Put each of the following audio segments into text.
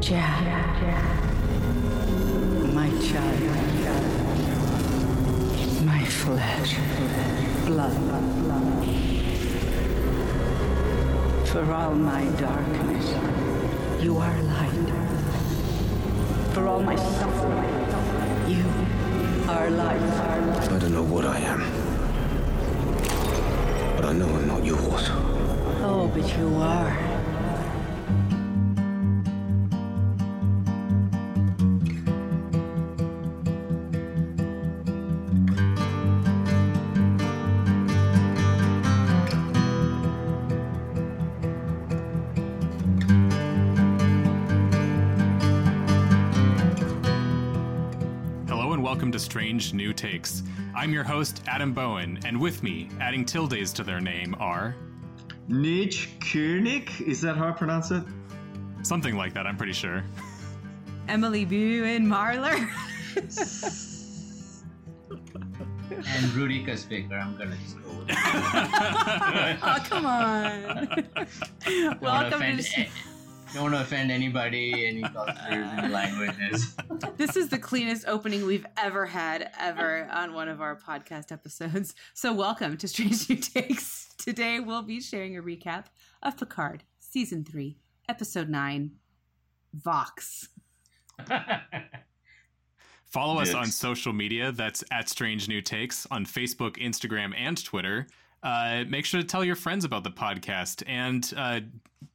Jack. My child. My flesh. Blood. For all my darkness, you are light. For all my suffering, you are life. I don't know what I am. But I know I'm not yours. Oh, but you are. Strange New Takes. I'm your host, Adam Bowen, and with me, adding tildes to their name, are Nich Koenig? Is that how I pronounce it? something like that, I'm pretty sure. Emily Bowen Marler. and Rudy Speaker. I'm gonna just go with it. oh, come on. Don't to Welcome offend, to a- don't want to offend anybody, any cultures, any languages. this is the cleanest opening we've ever had ever on one of our podcast episodes. So welcome to Strange New Takes. Today we'll be sharing a recap of Picard season 3, episode 9, Vox. Follow us on social media. That's at Strange New Takes on Facebook, Instagram, and Twitter. Uh, make sure to tell your friends about the podcast and uh,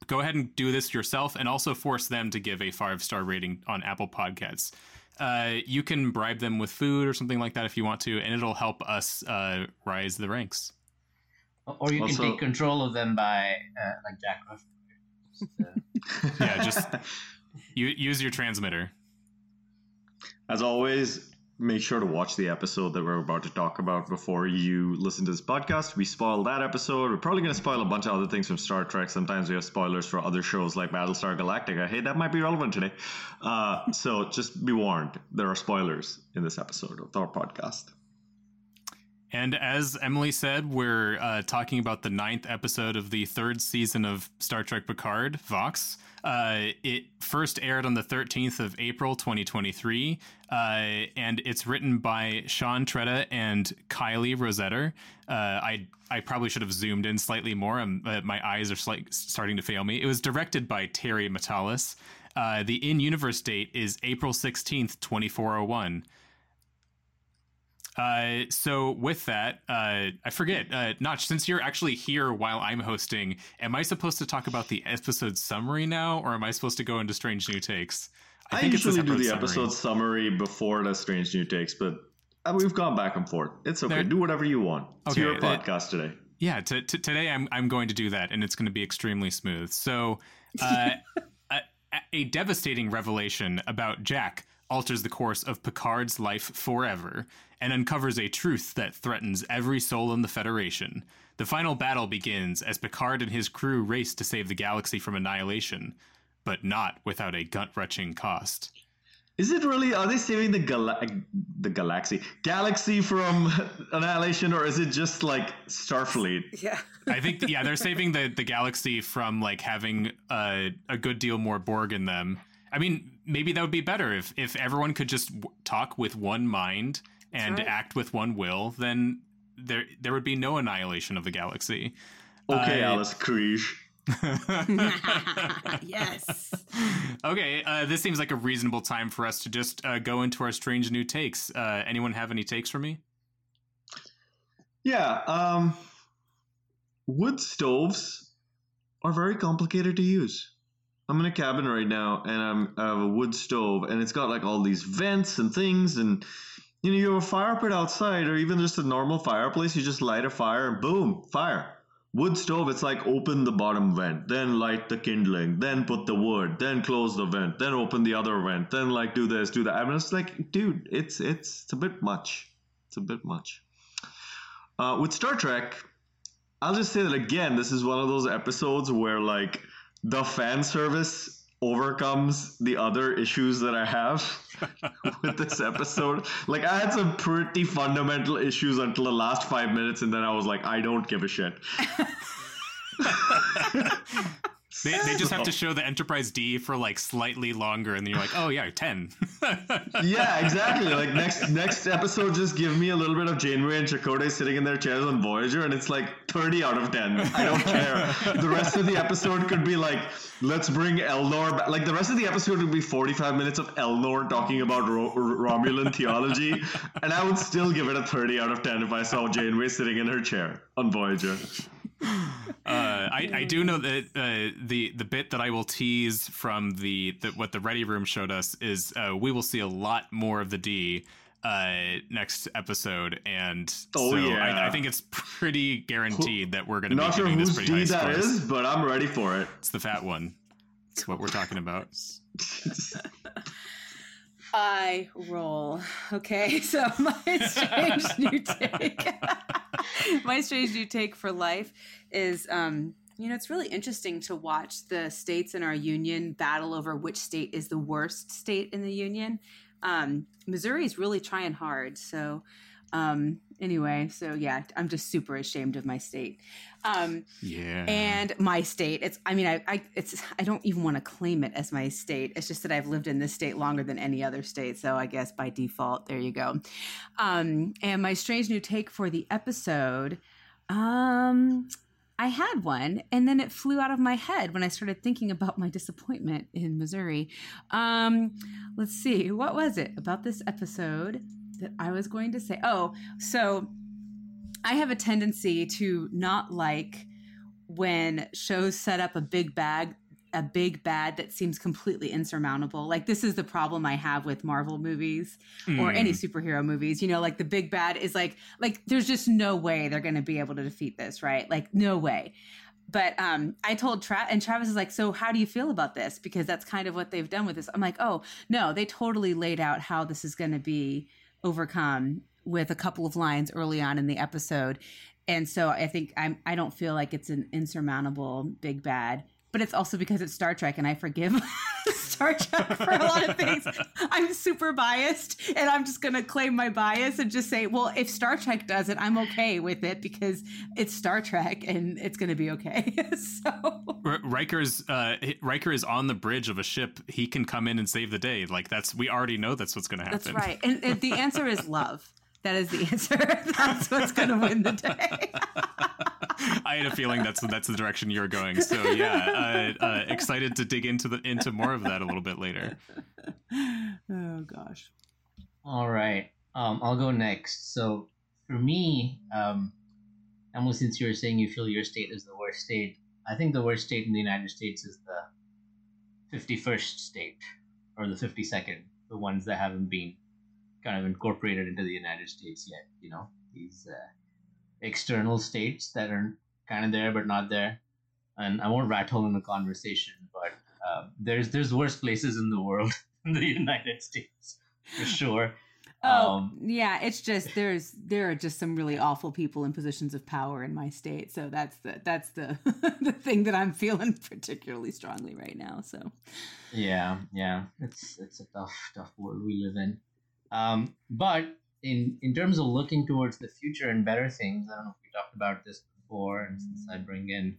go ahead and do this yourself and also force them to give a five star rating on Apple Podcasts. Uh, you can bribe them with food or something like that if you want to, and it'll help us uh, rise the ranks. or you Also- can take control of them by, uh, like Jack Rush. Uh, Yeah, just you, use your transmitter. As always, make sure to watch the episode that we're about to talk about before you listen to this podcast. We spoil that episode. We're probably going to spoil a bunch of other things from Star Trek. Sometimes we have spoilers for other shows like Battlestar Galactica. Hey, that might be relevant today. Uh, so just be warned there are spoilers in this episode of our podcast. And as Emily said, we're uh, talking about the ninth episode of the third season of Star Trek Picard, Vox. Uh, it first aired on the 13th of April, 2023, uh, and it's written by Sean Tretta and Kiley Rossetter. Uh, I I probably should have zoomed in slightly more. Um, my eyes are slight, starting to fail me. It was directed by Terry Matalas. Uh, the in-universe date is April 16th, 2401. Uh, so with that, uh, I forget, uh, Notch, since you're actually here while I'm hosting, am I supposed to talk about the episode summary now, or am I supposed to go into strange new takes? I, think it's a usually do the summary. episode summary before the Strange New Takes, but uh, we've gone back and forth. It's okay. There- do whatever you want. It's Okay, your that- podcast today. Yeah, t- t- today I'm I'm going to do that, and it's going to be extremely smooth. So, uh, a, a devastating revelation about Jack alters the course of Picard's life forever and uncovers a truth that threatens every soul in the Federation. The final battle begins as Picard and his crew race to save the galaxy from annihilation, but not without a gut-wrenching cost. Is it really? Are they saving the gala- the galaxy galaxy from annihilation, or is it just like Starfleet? Yeah. I think yeah, they're saving the the galaxy from like having a a good deal more Borg in them. I mean, maybe that would be better if if everyone could just w- talk with one mind and right. act with one will. Then there there would be no annihilation of the galaxy. Okay, Uh, Alice Krige. yes. okay, uh, this seems like a reasonable time for us to just uh, go into our strange new takes. Uh, anyone have any takes for me? Yeah, um, wood stoves are very complicated to use. I'm in a cabin right now, and I'm, I have a wood stove, and it's got like all these vents and things, and you know, you have a fire pit outside, or even just a normal fireplace. You just light a fire, and boom, fire. Wood stove, it's like open the bottom vent, then light the kindling, then put the wood, then close the vent, then open the other vent, then like do this, do that. I mean, it's like, dude, it's it's it's a bit much. It's a bit much. Uh, with Star Trek, I'll just say that again, this is one of those episodes where like the fan service overcomes the other issues that I have with this episode. Like I had some pretty fundamental issues until the last five minutes, and then I was like, I don't give a shit. They, they just have to show the Enterprise D for like slightly longer, and then you're like, oh yeah, ten. yeah, exactly. Like next next episode, just give me a little bit of Janeway and Chakotay sitting in their chairs on Voyager, and it's like thirty out of ten. I don't care. the rest of the episode could be like, let's bring Elnor back. Like the rest of the episode would be forty-five minutes of Elnor talking about Ro- Romulan theology, and I would still give it a thirty out of ten if I saw Janeway sitting in her chair on Voyager. Uh, I, I do know that uh, the the bit that I will tease from the, the what the Ready Room showed us is uh, we will see a lot more of the D uh, next episode, and Oh, so yeah. I, I think it's pretty guaranteed that we're going to be Not sure giving this whose pretty high D that scores. is, but I'm ready for it. It's the fat one. It's what we're talking about. I roll. Okay, so my strange new take. my strange new take for life is um you know, it's really interesting to watch the states in our union battle over which state is the worst state in the union. Um, Missouri is really trying hard. So, um, anyway, so yeah, I'm just super ashamed of my state. Um, Yeah. and my state it's i mean i, I it's i don't even want to claim it as my state it's just that i've lived in this state longer than any other state so i guess by default there you go um and my strange new take for the episode um I had one, and then it flew out of my head when I started thinking about my disappointment in Missouri. Um, let's see, what was it about this episode that I was going to say? Oh, so I have a tendency to not like when shows set up a big bag a big bad that seems completely insurmountable. Like this is the problem I have with Marvel movies or any superhero movies. You know, like the big bad is like like there's just no way they're going to be able to defeat this, right? Like no way. But um, I told Travis, and Travis is like, "So how do you feel about this?" Because that's kind of what they've done with this. I'm like, "Oh no, they totally laid out how this is going to be overcome with a couple of lines early on in the episode." And so I think I'm I don't feel like it's an insurmountable big bad, but it's also because it's Star Trek and I forgive Star Trek for a lot of things. I'm super biased and I'm just going to claim my bias and just say, well, if Star Trek does it, I'm okay with it because it's Star Trek and it's going to be okay. so R- Riker's uh, Riker is on the bridge of a ship. He can come in and save the day. Like that's we already know that's what's going to happen. that's right. And, and the answer is love. That is the answer. That's what's going to win the day. I had a feeling that's that's the direction you're going. So yeah, uh, uh, excited to dig into the into more of that a little bit later. oh gosh. All right. Um, I'll go next. So for me, um, Emily, since you were saying you feel your state is the worst state, I think the worst state in the United States is the 51st state or the 52nd, the ones that haven't been kind of incorporated into the United States yet. You know, these uh, external states that are kind of there but not there. And I won't rat hole in the conversation, but uh, there's there's worse places in the world than the United States for sure. Oh Um, yeah, it's just there's there are just some really awful people in positions of power in my state, so that's the that's the the thing that I'm feeling particularly strongly right now. So Yeah, yeah, it's it's a tough tough world we live in. Um, but in in terms of looking towards the future and better things, I don't know if we talked about this before, and since I bring in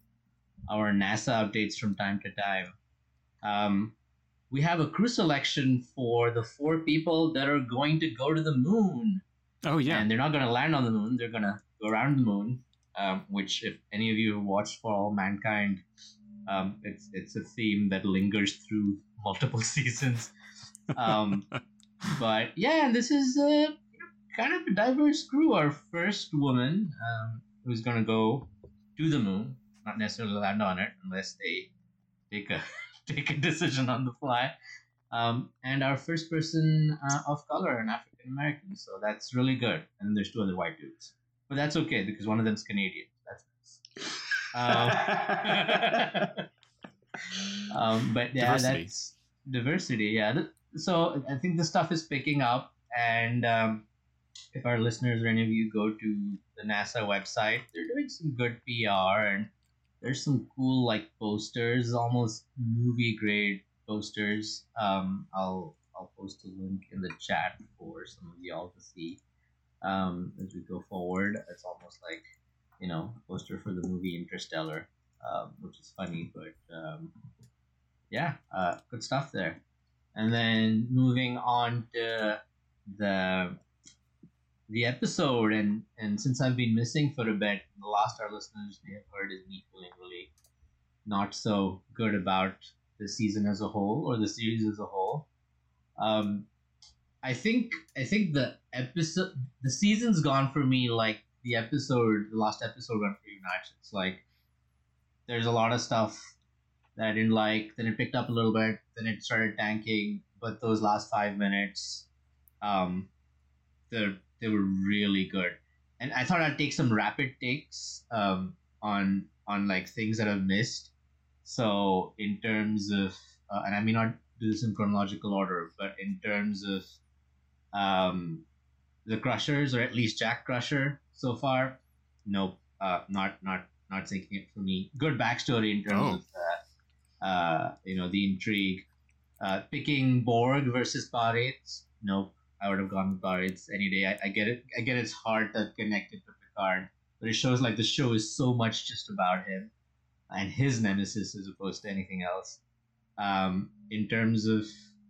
our NASA updates from time to time, um, we have a crew selection for the four people that are going to go to the moon. Oh yeah, And they're not going to land on the moon. They're going to go around the moon, um, which, if any of you have watched For All Mankind, um, it's it's a theme that lingers through multiple seasons. Um, but yeah, this is know, kind of a diverse crew. Our first woman um, who's going to go to the moon, not necessarily land on it unless they take a take a decision on the fly. Um, and our first person uh, of color, an African American. So that's really good. And then there's two other white dudes, but that's okay because one of them's Canadian. That's nice. Um, um, but yeah, Diversity. that's diversity. Yeah. So I think the stuff is picking up, and um, if our listeners or any of you go to the NASA website, they're doing some good PR and there's some cool like posters, almost movie grade posters. Um, I'll I'll post a link in the chat for some of y'all to see um, as we go forward. It's almost like you know poster for the movie Interstellar. um, which is funny, but um, yeah, uh, good stuff there. And then moving on to the the episode, and and since I've been missing for a bit, the last our listeners may have heard is me feeling really not so good about the season as a whole or the series as a whole. Um, I think I think the episode the season's gone for me like the episode the last episode went pretty much. It's like there's a lot of stuff that I didn't like. Then it picked up a little bit. Then it started tanking. But those last five minutes, um, they they were really good. And I thought I'd take some rapid takes um, on on like things that I've missed. So in terms of, uh, and I may not do this in chronological order, but in terms of um, the Crushers, or at least Jack Crusher so far, nope, uh, not not not taking it for me. Good backstory in terms Oh. of uh, uh, you know the intrigue. Uh, picking Borg versus Pirates, nope. I would have gone with Pirates any day. I, I get it. I get it's hard to connect it to Picard, but it shows like the show is so much just about him and his nemesis as opposed to anything else. Um, in terms of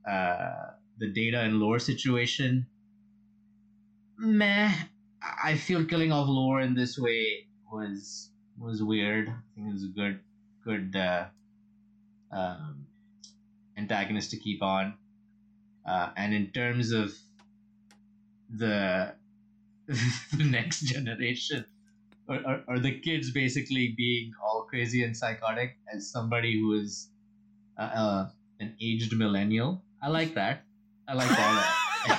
uh, the data and lore situation, meh. I feel killing off lore in this way was was weird. I think it was a good good uh, um, antagonist to keep on. Uh, and in terms of the the next generation, or, or, or the kids basically being all crazy and psychotic, as somebody who is uh, uh, an aged millennial, I like that. I like all that.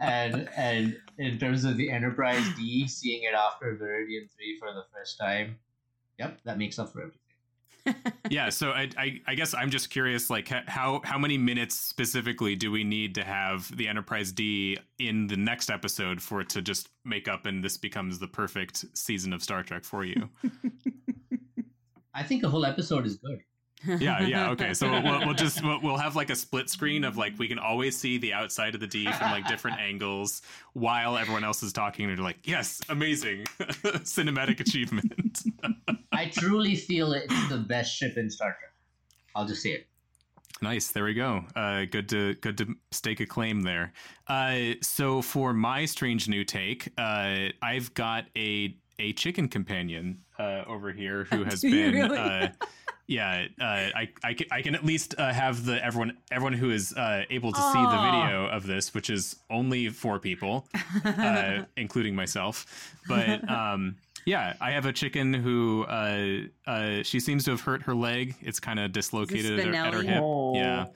and and in terms of the Enterprise D, seeing it after Veridian Three for the first time, yep, that makes up for everything. yeah so I, I i guess i'm just curious like how how many minutes specifically do we need to have the enterprise d in the next episode for it to just make up and this becomes the perfect season of star trek for you I think a whole episode is good. Yeah yeah okay so we'll, we'll just we'll, we'll have like a split screen of like we can always see the outside of the d from like different angles while everyone else is talking and they're like yes amazing cinematic achievement I truly feel it's the best ship in Star Trek. I'll just say it. Nice. There we go. Uh, good to good to stake a claim there. Uh, so for my strange new take, uh, I've got a a chicken companion uh, over here who has been. really? Yeah, uh, I, I, can, I can at least uh, have the everyone everyone who is uh, able to see the video of this, which is only four people, uh, including myself. But um, yeah, I have a chicken who uh, uh, she seems to have hurt her leg. It's kind of dislocated at her, at her hip. Oh. Yeah,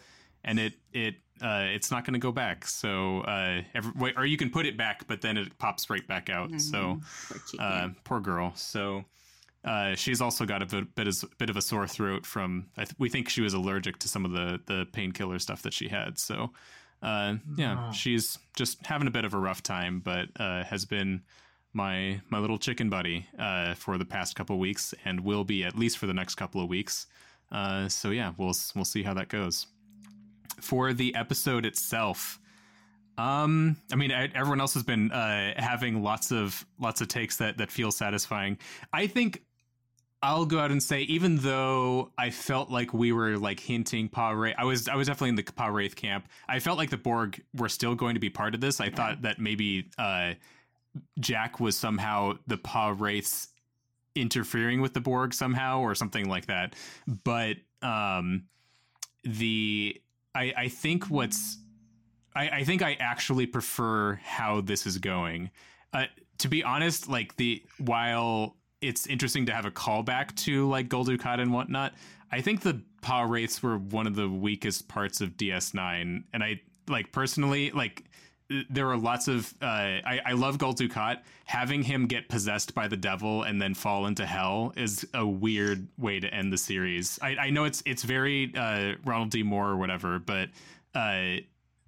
and it it uh, it's not going to go back. So uh, every, or you can put it back, but then it pops right back out. So Poor chicken. uh, poor girl. So uh, she's also got a bit, bit, of, bit of a sore throat from. I th- we think she was allergic to some of the the painkiller stuff that she had. So uh, yeah, Oh. she's just having a bit of a rough time, but uh, has been my my little chicken buddy uh, for the past couple weeks, and will be at least for the next couple of weeks. Uh, so yeah, we'll we'll see how that goes. For the episode itself, um, I mean, I, everyone else has been uh, having lots of lots of takes that that feel satisfying. I think I'll go out and say, even though I felt like we were like hinting Pah-wraith, I was I was definitely in the Pah-wraith camp. I felt like the Borg were still going to be part of this. I thought that maybe uh, Jack was somehow the Pah-wraiths interfering with the Borg somehow or something like that. But um, the I I think what's I, I think I actually prefer how this is going. Uh, to be honest, like the while it's interesting to have a callback to like Dukat and whatnot, I think the Pah-wraiths were one of the weakest parts of DS9, and I like personally like there are lots of uh, I, I love Gul Dukat. Having him get possessed by the devil and then fall into hell is a weird way to end the series. I, I know it's it's very uh, Ronald D. Moore or whatever, but uh,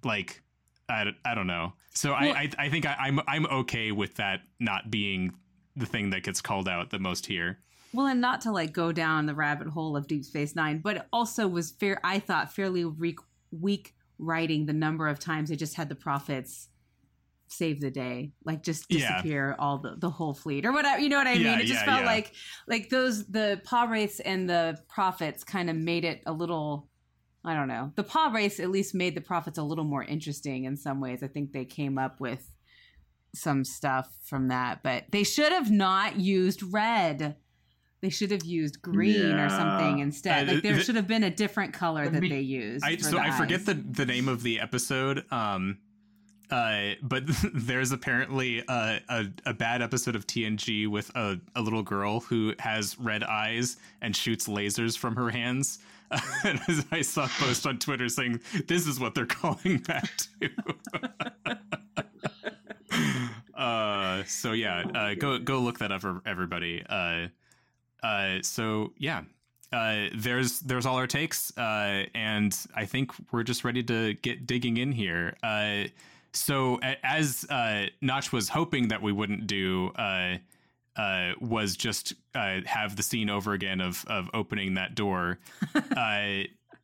like I, I don't know. So Well- I, I I think I, I'm I'm okay with that not being the thing that gets called out the most here. Well, and not to like go down the rabbit hole of Deep Space Nine, but it also was fair. I thought fairly weak, weak writing the number of times they just had the prophets save the day, like just Yeah. disappear all the the whole fleet or whatever. You know what I Yeah, mean? It just yeah, felt yeah. like like those the Pah-wraiths and the prophets kind of made it a little. I don't know. The Pah-wraiths at least made the prophets a little more interesting in some ways. I think they came up with some stuff from that, but they should have not used red. They should have used green or something instead. Uh, like there th- should have been a different color that they used. I so the I forget the the name of the episode. Um, uh, but there's apparently a, a a bad episode of TNG with a a little girl who has red eyes and shoots lasers from her hands. and I saw a post on Twitter saying this is what they're calling back to. Uh, so yeah, uh, go go look that up for everybody. Uh, uh, so yeah, uh, there's there's all our takes, uh, and I think we're just ready to get digging in here. Uh, so as uh, Notch was hoping that we wouldn't do, uh, uh, was just uh, have the scene over again of of opening that door. uh,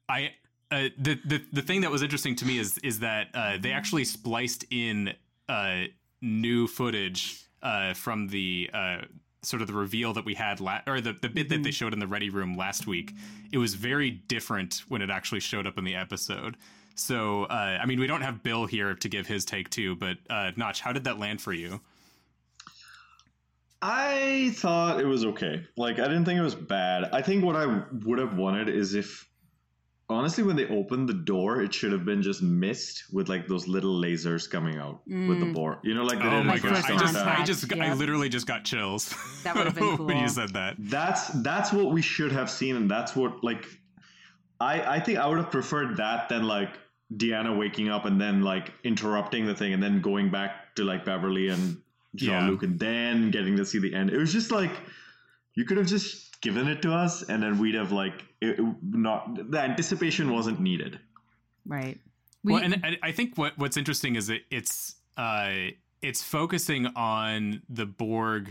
I. Uh, the, the the thing that was interesting to me is is that uh, they actually spliced in uh, new footage uh, from the uh, sort of the reveal that we had la- or the, the bit that they showed in the ready room last week it was very different when it actually showed up in the episode so uh, i mean we don't have bill here to give his take too but uh, notch how did that land for you I thought it was okay. Like I didn't think it was bad. I think what I would have wanted is if honestly when they opened the door, it should have been just mist with like those little lasers coming out with the Mm. board. You know, like they oh did my like god i just i contact, just i literally just got chills That would have been when you said that That's that's what we should have seen, and that's what like I I think I would have preferred that than like Deanna waking up and then like interrupting the thing and then going back to like Beverly and Jean Luc and then getting to see the end. It was just like you could have just given it to us and then we'd have like it, it- not the anticipation wasn't needed. Right. We, well, and I, I think what what's interesting is that it's uh, it's focusing on the Borg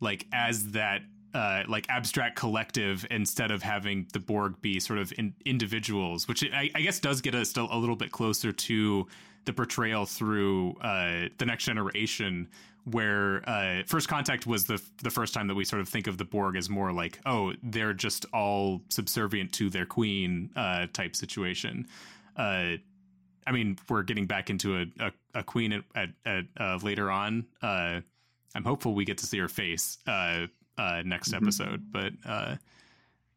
like as that uh, like abstract collective instead of having the Borg be sort of in, individuals, which I, I guess does get us still a little bit closer to the portrayal through uh, the next generation. Where uh, first contact was the the first time that we sort of think of the Borg as more like, oh, they're just all subservient to their queen uh, type situation. Uh, I mean, we're getting back into a a, a queen at, at, at uh, later on. Uh, I'm hopeful we get to see her face uh, uh, next Mm-hmm. Mhm. episode, but uh,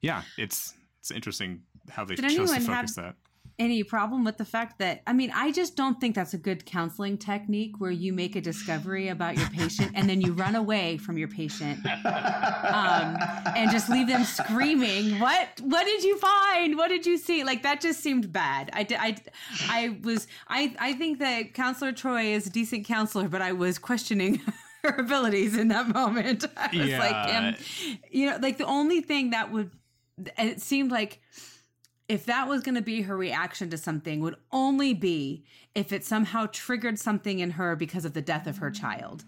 yeah, it's it's interesting how they Did chose to focus have- that. Any problem with the fact that I mean, I just don't think that's a good counseling technique where you make a discovery about your patient and then you run away from your patient um, and just leave them screaming. What? What did you find? What did you see? Like that just seemed bad. I did. I, I was. I. I think that Counselor Troi is a decent counselor, but I was questioning. Her abilities in that moment. I was Yeah. like, um, you know, like the only thing that would, it seemed like if that was going to be her reaction to something would only be if it somehow triggered something in her because of the death of her child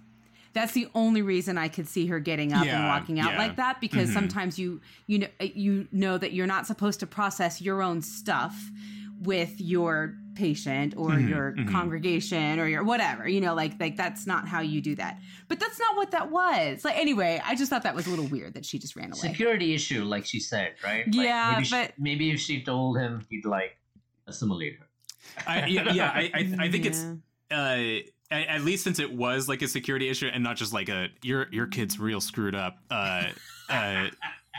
that's the only reason i could see her getting up and walking out yeah. like that because Mhm. sometimes you you know you know that you're not supposed to process your own stuff with your patient or Mhm, your mhm. congregation or your whatever you know like like that's not how you do that but that's not what that was like anyway i just thought that was a little weird that she just ran away Security issue, like she said, right? Like, Yeah, maybe she- but- maybe if she told him, he'd like assimilate her. I, yeah, yeah I, I, I think it's uh, at, at least since it was like a security issue and not just like a your your kid's real screwed up. Uh, uh,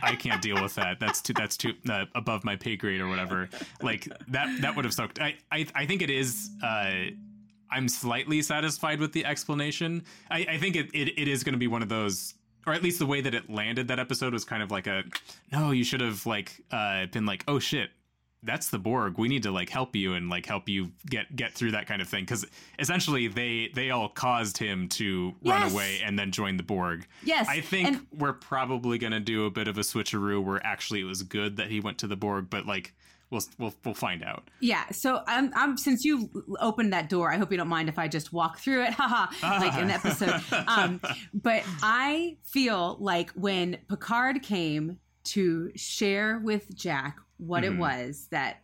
I can't deal with that. That's too that's too uh, above my pay grade or whatever. Like that that would have sucked. I I, I think it is. Uh, I'm slightly satisfied with the explanation. I, I think it, it, it is going to be one of those, or at least the way that it landed that episode was kind of like a, no, you should have like uh, been like, oh shit, that's the Borg. We need to like help you and like help you get get through that kind of thing because essentially they they all caused him to run away and then join the Borg. yes I think and we're probably gonna do a bit of a switcheroo where actually it was good that he went to the Borg, but like we'll we'll we'll find out. Yeah, so I'm, I'm since you opened that door, I hope you don't mind if I just walk through it, haha, like an episode. Um, but I feel like when Picard came to share with Jack what Mhm. it was that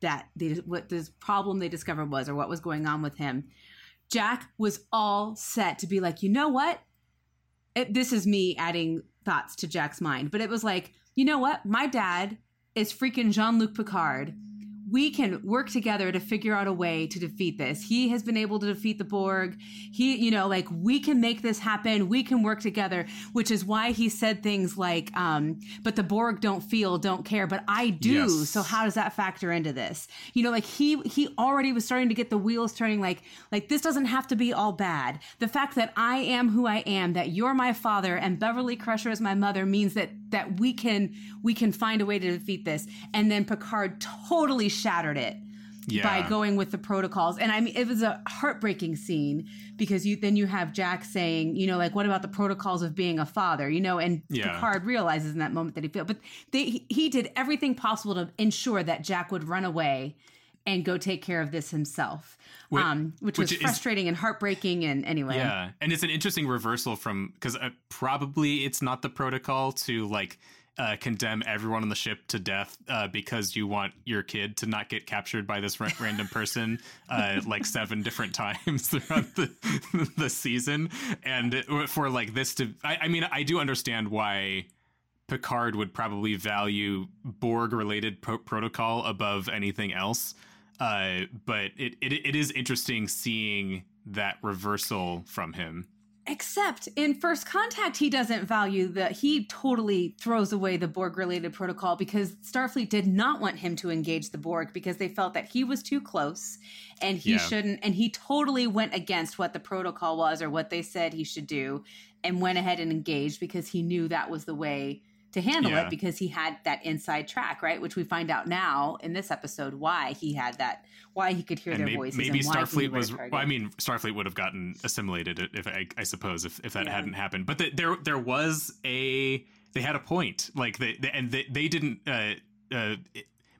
that they what this problem they discovered was or what was going on with him, Jack was all set to be like, you know what? It, this is me adding thoughts to Jack's mind, but it was like, you know what? My dad is freaking Jean Luc Picard. We can work together to figure out a way to defeat this. He has been able to defeat the Borg. He, you know, like we can make this happen. We can work together, which is why he said things like, um, but the Borg don't feel, don't care, but I do. Yes. So how does that factor into this? You know, like he he already was starting to get the wheels turning like like this doesn't have to be all bad. The fact that I am who I am, that you're my father and Beverly Crusher is my mother means that that we can we can find a way to defeat this. And then Picard totally shattered it Yeah. by going with the protocols. And I mean, it was a heartbreaking scene because you then you have Jack saying, you know, like, what about the protocols of being a father? You know, and Yeah. Picard realizes in that moment that he failed. But they, he- he did everything possible to ensure that Jack would run away and go take care of this himself, Whi- um, which was which is- frustrating and heartbreaking. And anyway, Yeah, and it's an interesting reversal from because uh, probably it's not the protocol to like uh, condemn everyone on the ship to death uh, because you want your kid to not get captured by this ra- random person uh, like seven different times throughout the the season, and for like this to, I, I mean, I do understand why. Picard would probably value Borg related pro- protocol above anything else. Uh, but it, it it is interesting seeing that reversal from him. Except in First Contact, he doesn't value the. He totally throws away the Borg related protocol because Starfleet did not want him to engage the Borg because they felt that he was too close and he Yeah. shouldn't. And he totally went against what the protocol was or what they said he should do and went ahead and engaged because he knew that was the way to handle Yeah. it because he had that inside track, right? Which we find out now in this episode why he had that, why he could hear and their maybe, voices. maybe and why he Starfleet was. Well. I mean, Starfleet would have gotten assimilated if I, I suppose if, if that Yeah. hadn't happened. But the, there there was a they had a point like they, they and they, they didn't. Uh, uh,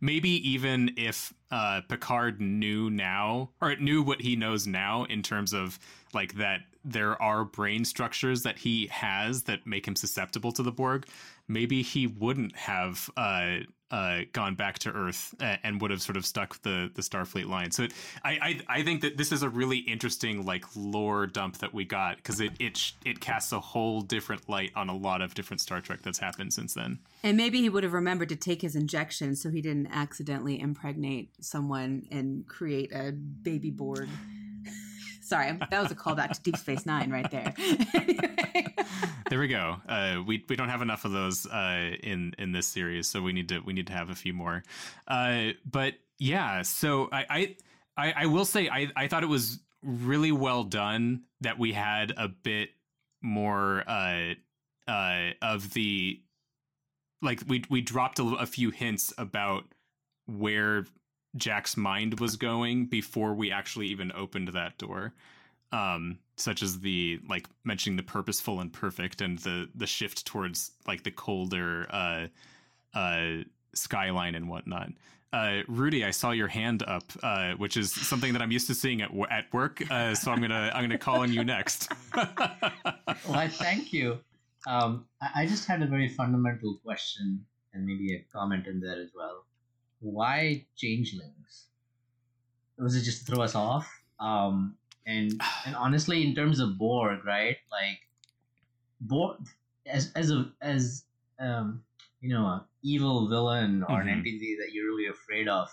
maybe even if uh, Picard knew now or knew what he knows now in terms of like that there are brain structures that he has that make him susceptible to the Borg, maybe he wouldn't have uh, uh, gone back to Earth uh, and would have sort of stuck the the Starfleet line. So it, I, I I think that this is a really interesting like lore dump that we got because it it it casts a whole different light on a lot of different Star Trek that's happened since then. And maybe he would have remembered to take his injection so he didn't accidentally impregnate someone and create a baby Borg. Sorry, that was a callback to Deep Space Nine right there. Anyway. there we go. Uh, we we don't have enough of those uh, in in this series, so we need to we need to have a few more. Uh, but yeah, so I, I I will say I I thought it was really well done that we had a bit more uh uh of the like we we dropped a few hints about where Jack's mind was going before we actually even opened that door um such as the like mentioning the purposeful and perfect and the the shift towards like the colder uh uh skyline and whatnot uh rudy i saw your hand up uh which is something that i'm used to seeing at, at work uh so i'm gonna i'm gonna call on you next Well, thank you. Um, I just had a very fundamental question and maybe a comment in there as well. Why changelings? Was it just to throw us off? Um, and and honestly, in terms of Borg, right? Like Borg as as a as um you know a evil villain or an Mhm. entity that you're really afraid of.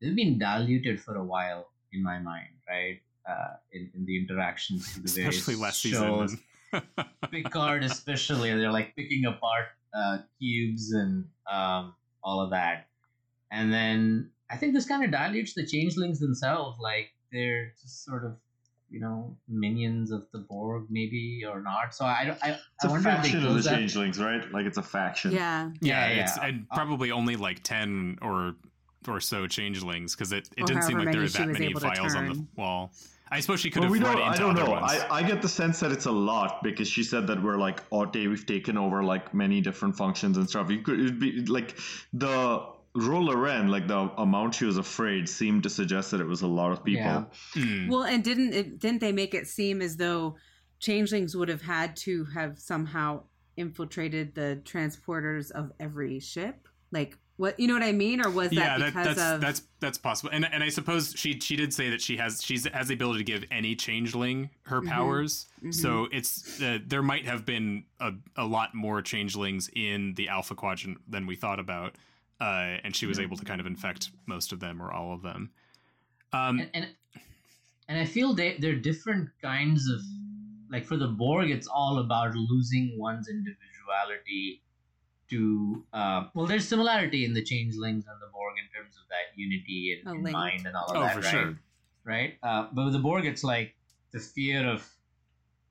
They've been diluted for a while in my mind, right? Uh, in, in the interactions the various especially last shows. season Picard especially, they're like picking apart uh, cubes and um, all of that. And then I think this kind of dilutes the changelings themselves. Like they're just sort of, you know, minions of the Borg, maybe or not. So I don't. I, It's I a wonder faction of close the that. changelings, right? Like it's a faction. yeah. yeah, Yeah, it's and Uh, probably only like 10 or or so changelings because it, it Or didn't seem like there were that many able files on the wall i suppose she could Well, have we read don't. into I don't know. ones I, I get the sense that it's a lot because she said that we're like, oh, they've taken over like many different functions and stuff. You could it'd be like the roller end, like the amount she was afraid, seemed to suggest that it was a lot of people. Yeah. Mm. Well, and didn't it, didn't they make it seem as though changelings would have had to have somehow infiltrated the transporters of every ship? Like What you know what I mean, or was yeah, that that, because that's of? that's that's possible. And and I suppose she she did say that she has she's has the ability to give any changeling her Mhm. powers. Mhm. So it's uh, there might have been a, a lot more changelings in the Alpha Quadrant than we thought about, uh, and she was able to kind of infect most of them or all of them. Um, and, and and I feel they they're different kinds of like for the Borg, it's all about losing one's individuality to uh, well, there's similarity in the changelings and the Borg in terms of that unity and, and mind and all of Oh, that, for right? sure. Right. Uh, but with the Borg, it's like the fear of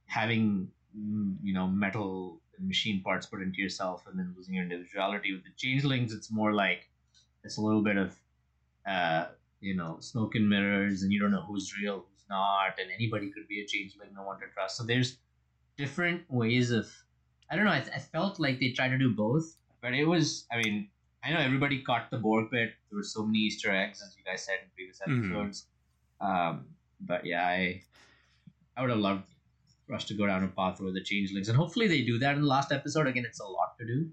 having mm, you know metal and machine parts put into yourself and then losing your individuality. With the changelings, it's more like it's a little bit of uh, you know smoke and mirrors, and you don't know who's real, who's not, and anybody could be a changeling, no one to trust. So there's different ways of I don't know. I, I felt like they tried to do both, but it was. I mean, I know everybody caught the Borg bit. There were so many Easter eggs, as you guys said in previous Mhm. episodes. Um, but yeah, I I would have loved for us to go down a path with the changelings, and hopefully they do that in the last episode. Again, it's a lot to do.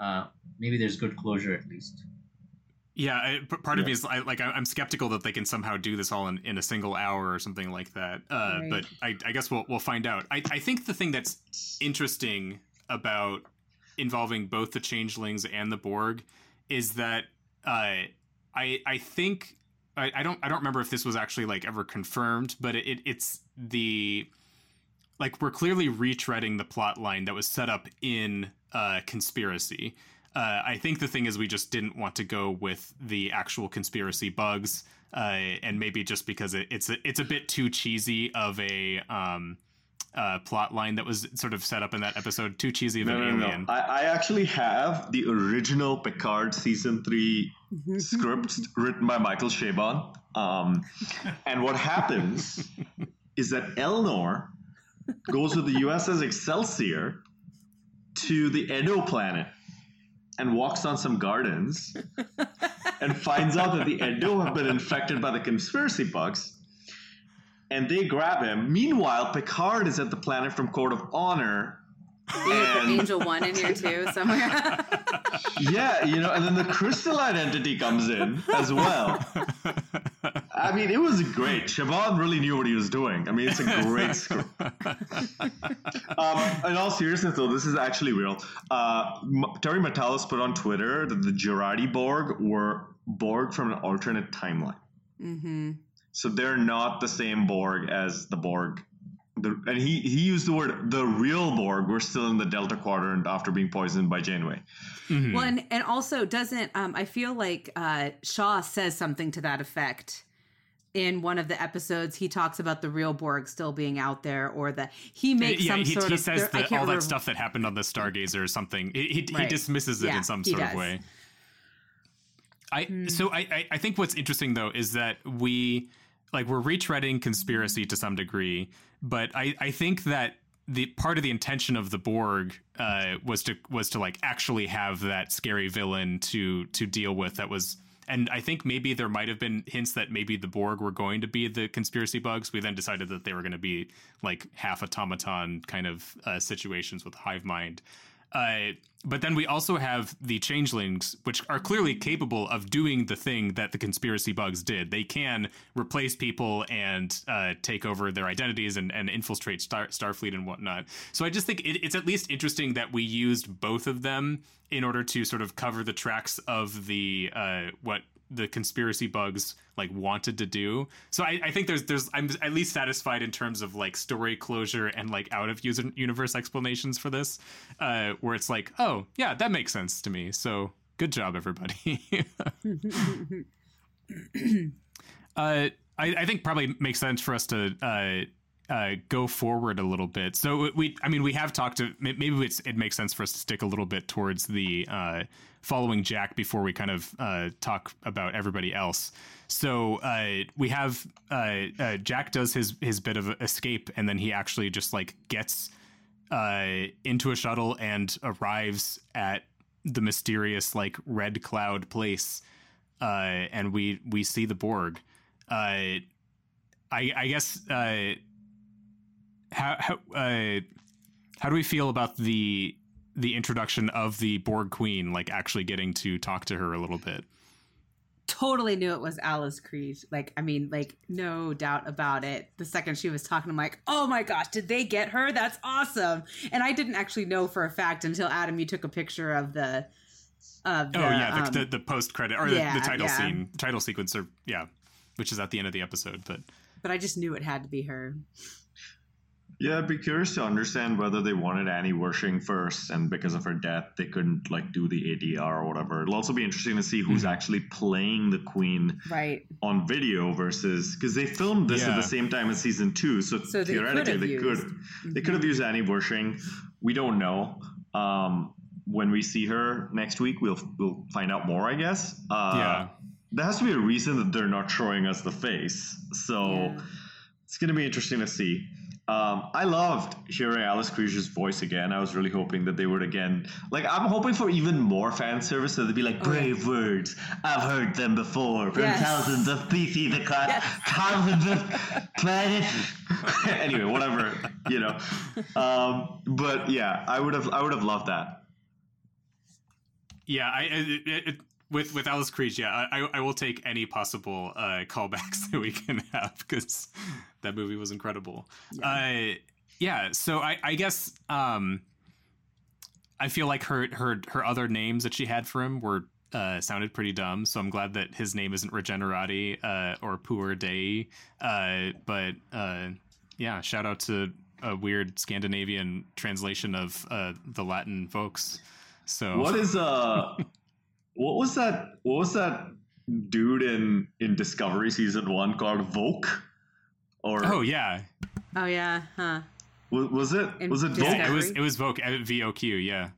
Uh, maybe there's good closure at least. Yeah, I, p- part of Yeah. me is I, like I- I'm skeptical that they can somehow do this all in, in a single hour or something like that. Uh, Right. But I, I guess we'll we'll find out. I, I think the thing that's interesting about involving both the changelings and the Borg is that uh, I I think I, I don't I don't remember if this was actually like ever confirmed, but it, it it's the like we're clearly retreading the plot line that was set up in uh, conspiracy. Uh, I think the thing is we just didn't want to go with the actual conspiracy bugs, uh, and maybe just because it, it's a, it's a bit too cheesy of a um, uh, plot line that was sort of set up in that episode, too cheesy of No, an no, alien. no. I, I actually have the original Picard season three script written by Michael Chabon. Um, and what happens is that Elnor goes with the USS Excelsior to the Edo planet and walks on some gardens and finds out that the Edo have been infected by the conspiracy bugs. And they grab him. Meanwhile, Picard is at the planet from Code of Honor. And Angel One in here too somewhere. yeah, you know, and then the crystalline entity comes in as well. I mean, it was great. Chabon really knew what he was doing. I mean, it's a great script. Um, in all seriousness, though, this is actually real. Uh, Terry Matalas put on Twitter that the Jurati Borg were Borg from an alternate timeline. mm-hmm. So they're not the same Borg as the Borg. The, and he, he used the word the real Borg were still in the Delta Quadrant after being poisoned by Janeway. Mhm. Well, and, and also doesn't um, I feel like uh, Shaw says something to that effect in one of the episodes. He talks about the real Borg still being out there, or that he makes yeah, some he, sort he of says there- I that all that stuff that happened on the Stargazer or something. He, he, he Right. dismisses it Yeah, in some he sort of way. I Hmm. so I, I I think what's interesting though is that we like we're retreading conspiracy to some degree, but I I think that the part of the intention of the Borg uh, was to was to like actually have that scary villain to to deal with that was and I think maybe there might have been hints that maybe the Borg were going to be the conspiracy bugs. We then decided that they were going to be like half automaton kind of uh, situations with hive mind. Uh, but then we also have the changelings, which are clearly capable of doing the thing that the conspiracy bugs did. They can replace people and uh, take over their identities and, and infiltrate Star- Starfleet and whatnot. So I just think it, it's at least interesting that we used both of them in order to sort of cover the tracks of the uh, what the conspiracy bugs like wanted to do. So I, I think there's there's I'm at least satisfied in terms of like story closure and like out of user universe explanations for this, uh, where it's like, oh yeah, that makes sense to me. So good job, everybody. uh, I, I think probably makes sense for us to uh, uh, go forward a little bit. So we, I mean, we have talked to maybe it's, it makes sense for us to stick a little bit towards the uh, following Jack before we kind of uh, talk about everybody else. So uh, we have uh, uh, Jack does his his bit of escape, and then he actually just like gets uh, into a shuttle and arrives at the mysterious like red cloud place, uh, and we we see the Borg. Uh, I I guess uh, how how uh, how do we feel about the the introduction of the Borg Queen, like actually getting to talk to her a little bit. totally knew it was Alice Krige. Like, I mean, like, no doubt about it. The second she was talking, I'm like, oh my gosh, did they get her? That's awesome. And I didn't actually know for a fact until Adam, you took a picture of the. Of the oh yeah, the, um, the, the post credit or yeah, the, the title yeah. scene, title sequence, or yeah, which is at the end of the episode. But but I just knew it had to be her. Yeah, I'd be curious to understand whether they wanted Annie Wersching first, and because of her death, they couldn't like do the ADR or whatever. It'll also be interesting to see who's Mhm. actually playing the Queen Right. on video versus because they filmed this at the same time as season two, so, So they theoretically could they used- could they could have used Annie Wersching. We don't know. Um, when we see her next week, we'll we'll find out more, I guess. Uh, Yeah. there has to be a reason that they're not showing us the face, so Yeah. it's going to be interesting to see. Um, I loved hearing Alice Krige's voice again. I was really hoping that they would again, like, I'm hoping for even more fan service. So they'd be like, Oh, yeah. brave words. I've heard them before from Yes. thousands of species across Yes. thousands of planets. anyway, whatever, you know. Um, but yeah, I would have, I would have loved that. yeah, I it, it, it- with with Alice Krige, yeah, I I will take any possible uh, callbacks that we can have because that movie was incredible. Uh, yeah, so I I guess um, I feel like her her her other names that she had for him were. Uh, sounded pretty dumb, so I'm glad that his name isn't Regenerati uh, or Puer Dei. Uh, but uh, yeah, shout out to a weird Scandinavian translation of uh, the Latin folks. So What is uh, what was that? What was that dude in in Discovery season one called Voq? Or Oh yeah, Oh yeah, huh? was, was it In was it Discovery? Voq? it was it was Voq uh, V O Q. Yeah,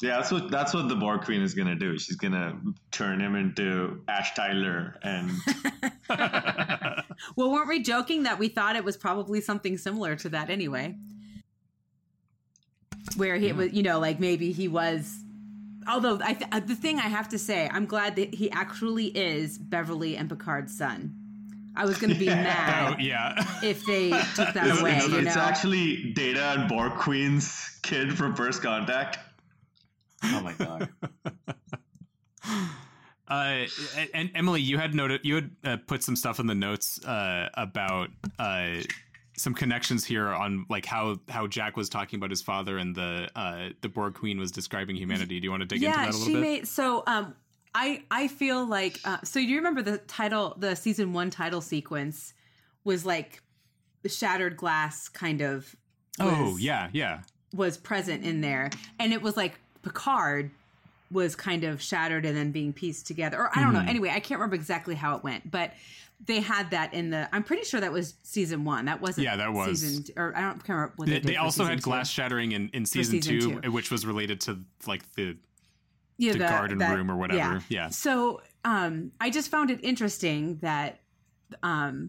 Yeah, that's what that's what the Borg Queen is gonna do. She's gonna turn him into Ash Tyler, and Well, weren't we joking that we thought it was probably something similar to that anyway? Where he was, you know, like maybe he was. Although I th- uh, the thing I have to say, I'm glad that he actually is Beverly and Picard's son. I was going to be oh mad yeah, if they took that it's, away. it's- you it's actually Data and Borg Queen's kid from First Contact. Oh my god. Uh, and, and Emily, you had noted you had uh, put some stuff in the notes uh, about uh, some connections here on like how how Jack was talking about his father and the uh, the Borg Queen was describing humanity. Do you want to dig into that a little she bit? made so. Um, I I feel like uh, so. Do you remember the title, the season one title sequence was like the shattered glass kind of. oh yeah, yeah. was present in there and it was like picard was kind of shattered and then being pieced together or i don't Mhm. know anyway i can't remember exactly how it went but they had that in the i'm pretty sure that was season one that wasn't Yeah, that was. season or i don't remember what they, They, they also had glass shattering in, in season, season two, two. which was related to like the yeah, the garden room or whatever. yeah. Yeah. So um, I just found it interesting that um,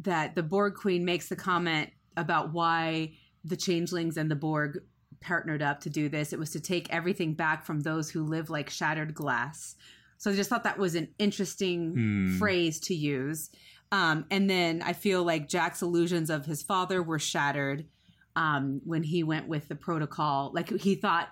that the Borg Queen makes the comment about why the changelings and the Borg partnered up to do this. It was to take everything back from those who live like shattered glass. So I just thought that was an interesting Hmm. phrase to use. Um, and then I feel like Jack's illusions of his father were shattered um, when he went with the protocol. Like he thought,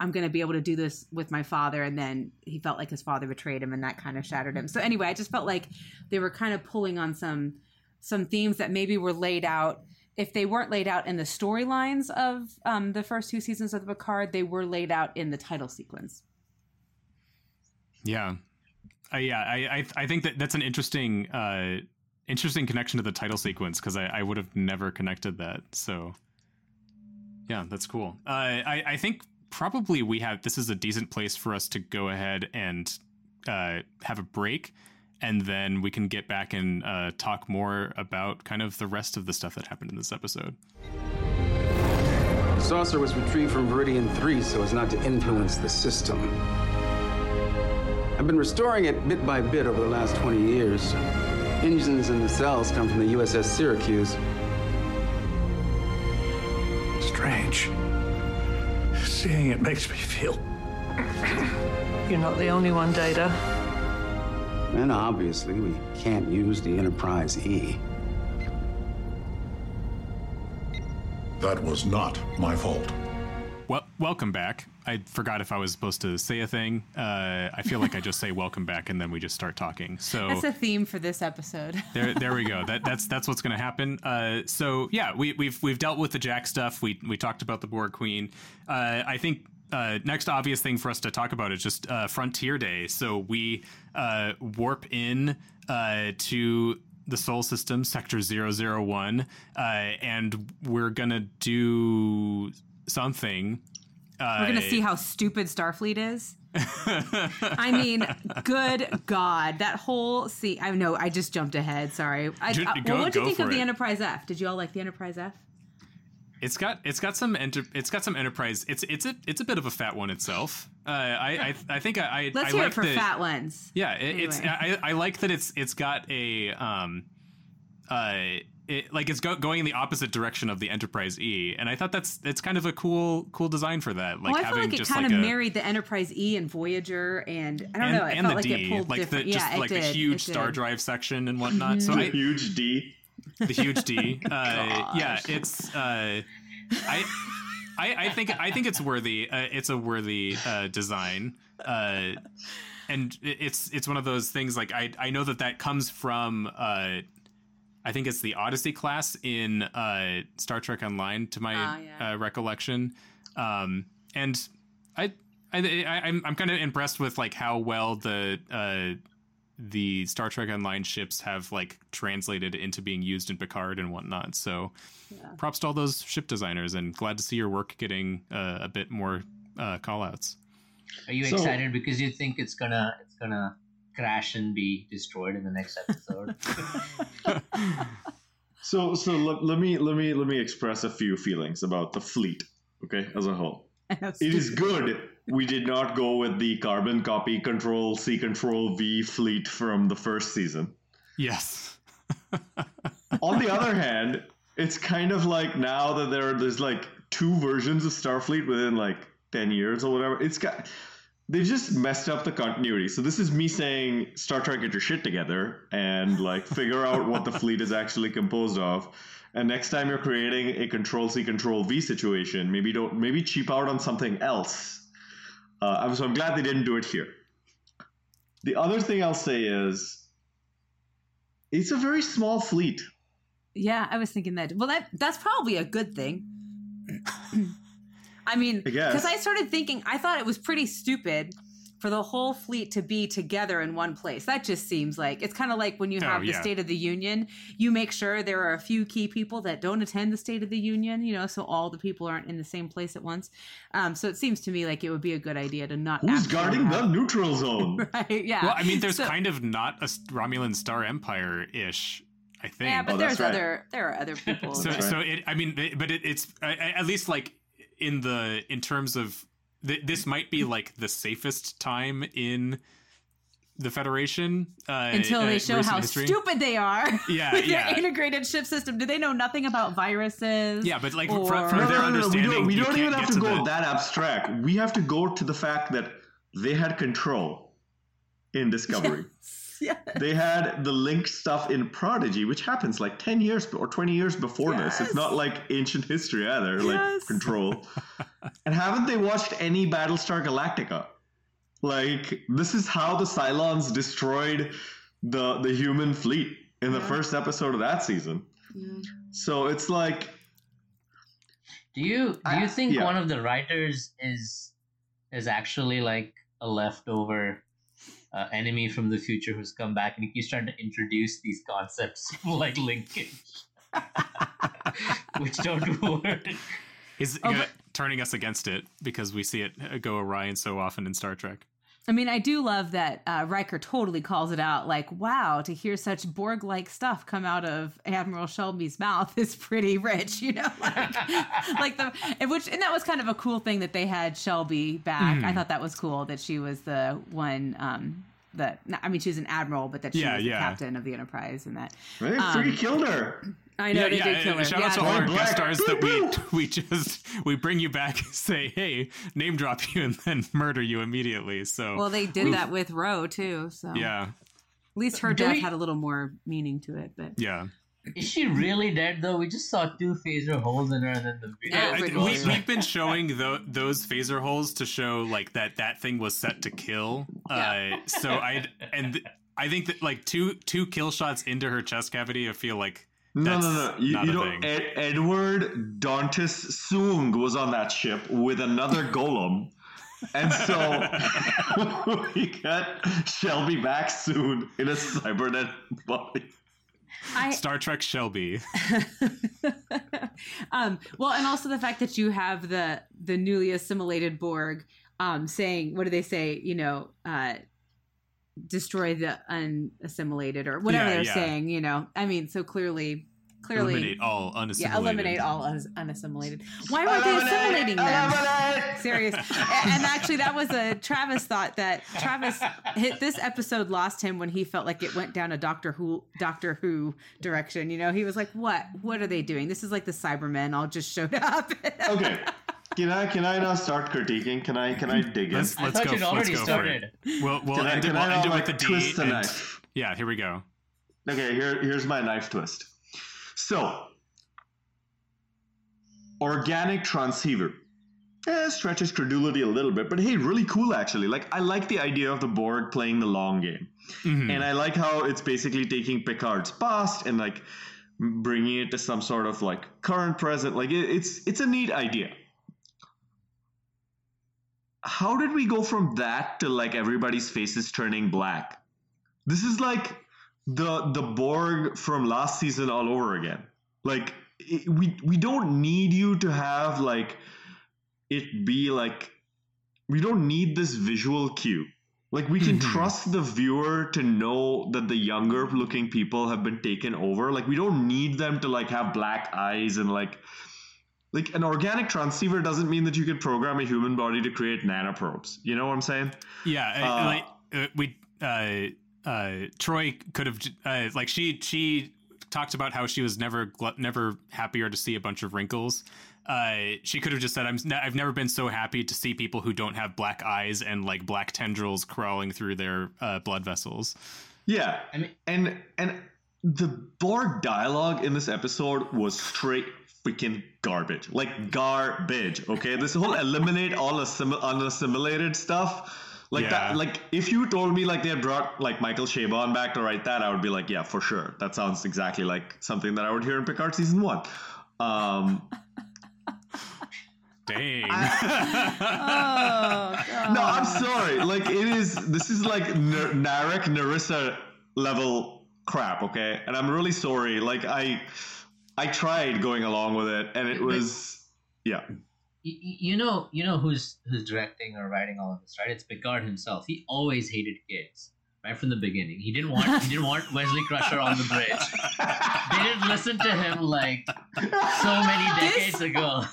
I'm going to be able to do this with my father. And then he felt like his father betrayed him and that kind of shattered him. So anyway, I just felt like they were kind of pulling on some some themes that maybe were laid out. If they weren't laid out in the storylines of um, the first two seasons of the Picard, they were laid out in the title sequence. Yeah, uh, yeah. I, I I think that that's an interesting uh interesting connection to the title sequence because I, I would have never connected that. So yeah, that's cool. Uh, I I think probably we have this is a decent place for us to go ahead and uh, have a break. And then we can get back and uh, talk more about kind of the rest of the stuff that happened in this episode. The saucer was retrieved from Veridian 3 so as not to influence the system. I've been restoring it bit by bit over the last 20 years. Engines and nacelles come from the USS Syracuse. Strange. Seeing it makes me feel. You're not the only one, Data. And obviously, we can't use the Enterprise E. That was not my fault. Well, welcome back. I forgot if I was supposed to say a thing. Uh, I feel like I just say welcome back and then we just start talking. So That's a theme for this episode. there, there we go. That that's that's what's going to happen. Uh, so yeah, we, we've we've dealt with the Jack stuff. We we talked about the Borg Queen. Uh, I think uh, next obvious thing for us to talk about is just uh, Frontier Day. So we uh, warp in uh, to the Sol System, Sector 001, uh, and we're gonna do something. We're gonna see how stupid Starfleet is. I mean, good God, that whole scene. I know I just jumped ahead. Sorry. I, Ju- uh, go- well, what do you think of for the. Enterprise F? Did you all like the Enterprise F? It's got it's got some enter, it's got some enterprise. It's it's a it's a bit of a fat one itself. Uh, I, I I think I I, Let's I hear like it for that- fat ones. Yeah, it, it's Anyway. I, I like that it's it's got a um uh it, like it's go, going in the opposite direction of the Enterprise E, and I thought that's it's kind of a cool cool design for that. Like well, I having felt like it kind like of a married the Enterprise E and Voyager, and I don't and, know. It and felt the like D, it pulled like the just yeah, it like the did, huge star drive section and whatnot. So I, Huge D. the huge D. Uh, yeah, it's. Uh, I, I, I think I think it's worthy. Uh, it's a worthy uh, design, uh, and it's it's one of those things. Like I I know that that comes from. I think it's the Odyssey class in uh, Star Trek Online, to my Ah, yeah. uh, recollection, um, and I. I, I, I'm I'm kind of impressed with like how well the uh, the Star Trek Online ships have like translated into being used in Picard and whatnot. So, props to all those ship designers, and glad to see your work getting uh, a bit more uh, call outs. Are you So- excited because you think it's gonna it's gonna crash and be destroyed in the next episode? So so let, let me let me let me express a few feelings about the fleet, okay, as a whole. It is good we did not go with the carbon copy control C control V fleet from the first season. yes. On the other hand, it's kind of like now that there there's like two versions of Starfleet within like 10 years or whatever. It's got they've just messed up the continuity. So this is me saying Star Trek get your shit together and like figure out what the fleet is actually composed of. And next time you're creating a control C control V situation, maybe don't maybe cheap out on something else. Uh, I'm- so I'm glad they didn't do it here. The other thing I'll say is it's a very small fleet. Yeah, I was thinking that. Well, that that's probably a good thing. I mean, because I started thinking, I thought it was pretty stupid for the whole fleet to be together in one place. That just seems like it's kind of like when you Oh, have the yeah. State of the Union, you make sure there are a few key people that don't attend the State of the Union, you know, so all the people aren't in the same place at once. Um, so it seems to me like it would be a good idea to not. Who's guarding the neutral zone? Right? Yeah. Well, I mean, there's So- kind of not a Romulan Star Empire ish. I think. Yeah, but Oh, there's right. other there are other people. so that- so it i mean but it, it's uh, at least like in the in terms of th- this might be like the safest time in the federation uh, until uh, they show how history. stupid they are Yeah, with yeah. their integrated ship system. Do they know nothing about viruses? yeah but like Or- from, from No, their no, no, no, we understanding don't, we don't even have to, go the, that abstract. We have to go to the fact that they had control in Discovery. Yeah. they had the link stuff in Prodigy, which happens like 10 years or 20 years before this. It's not like ancient history either, like control. and haven't they watched any Battlestar Galactica? Like, this is how the Cylons destroyed the, the human fleet in the Yeah. first episode of that season. So it's like, Do you do you I- think yeah. one of the writers is is actually like a leftover uh, enemy from the future who's come back and he's trying to introduce these concepts like linkage, which don't work? is Oh, uh, but- turning us against it because we see it uh, go awry so often in star trek I mean, I do love that uh, Riker totally calls it out. Like, wow, to hear such Borg-like stuff come out of Admiral Shelby's mouth is pretty rich, you know. Like, like the and which and that was kind of a cool thing that they had Shelby back. Mm-hmm. I thought that was cool that she was the one. Um, that I mean, she was an admiral, but that she Yeah, was the captain of the Enterprise, and that they Um, freaking killed her. I know they did kill her. Shout out to all our Black. guest stars that we we just we bring you back, and say hey, name drop you, and then murder you immediately. So well, they did that with Roe too. So yeah, at least her Do death we- had a little more meaning to it. But yeah. Is she really dead though? We just saw two phaser holes in her, and then the video. Yeah, I- we, we've been showing tho- those phaser holes to show like that that thing was set to kill. Uh, so I and th- I think that like two two kill shots into her chest cavity, I feel like No, no, no. You, you a know. Ed, Edward Dantis Soong was on that ship with another golem. And so we get Shelby back soon in a cybernet body. I Star Trek Shelby. um well and also the fact that you have the the newly assimilated Borg um saying what do they say, you know, uh destroy the unassimilated or whatever Yeah, they're yeah. saying, you know. I mean, so clearly clearly Eliminate all unassimilated. yeah, eliminate all us unassimilated. Why weren't they assimilating them? Serious. And actually, that was a Travis thought that Travis hit this episode lost him when he felt like it went down a Doctor Who Doctor Who direction. You know, he was like, "What? What are they doing? This is like the Cybermen all just showed up." Okay. Can I can I now start critiquing? Can I can I dig in? Let's, I let's thought go. you'd let's already go started. for it. We'll, we'll Can I- end it, can we'll I end it now, with the like, D. twist the and- knife? Yeah, here we go. Okay, here, here's my knife twist. So, organic transceiver. Eh, stretches credulity a little bit, but hey, really cool actually. Like, I like the idea of the Borg playing the long game. Mhm. And I like how it's basically taking Picard's past and like bringing it to some sort of like current present. Like, it, it's it's a neat idea. How did we go from that to like everybody's faces turning black? This is like the the Borg from last season all over again. Like it, we we don't need you to have like it be like we don't need this visual cue. Like we can Mhm. trust the viewer to know that the younger looking people have been taken over. Like we don't need them to like have black eyes and like like an organic transceiver doesn't mean that you can program a human body to create nanoprobes. You know what I'm saying? Yeah, Uh, like uh, we uh, uh, Troi could have uh, like she she talked about how she was never gl- never happier to see a bunch of wrinkles. Uh, she could have just said, "I'm n- I've never been so happy to see people who don't have black eyes and like black tendrils crawling through their uh, blood vessels." Yeah, I mean- and and the Borg dialogue in this episode was straight freaking garbage, like garbage. Okay, this whole eliminate all assim- unassimilated stuff, like Yeah. that. Like if you told me like they had brought like Michael Chabon back to write that, I would be like, yeah, for sure. That sounds exactly like something that I would hear in Picard season one. Um, Dang. oh god. no, I'm sorry. Like it is. This is like N- Narek Narissa level crap. Okay, and I'm really sorry. Like I, I tried going along with it, and it was yeah. Y- y- You know, you know who's who's directing or writing all of this, right? It's Picard himself. He always hated kids, right from the beginning. He didn't want he didn't want Wesley Crusher on the bridge. They didn't listen to him like so many decades This- ago.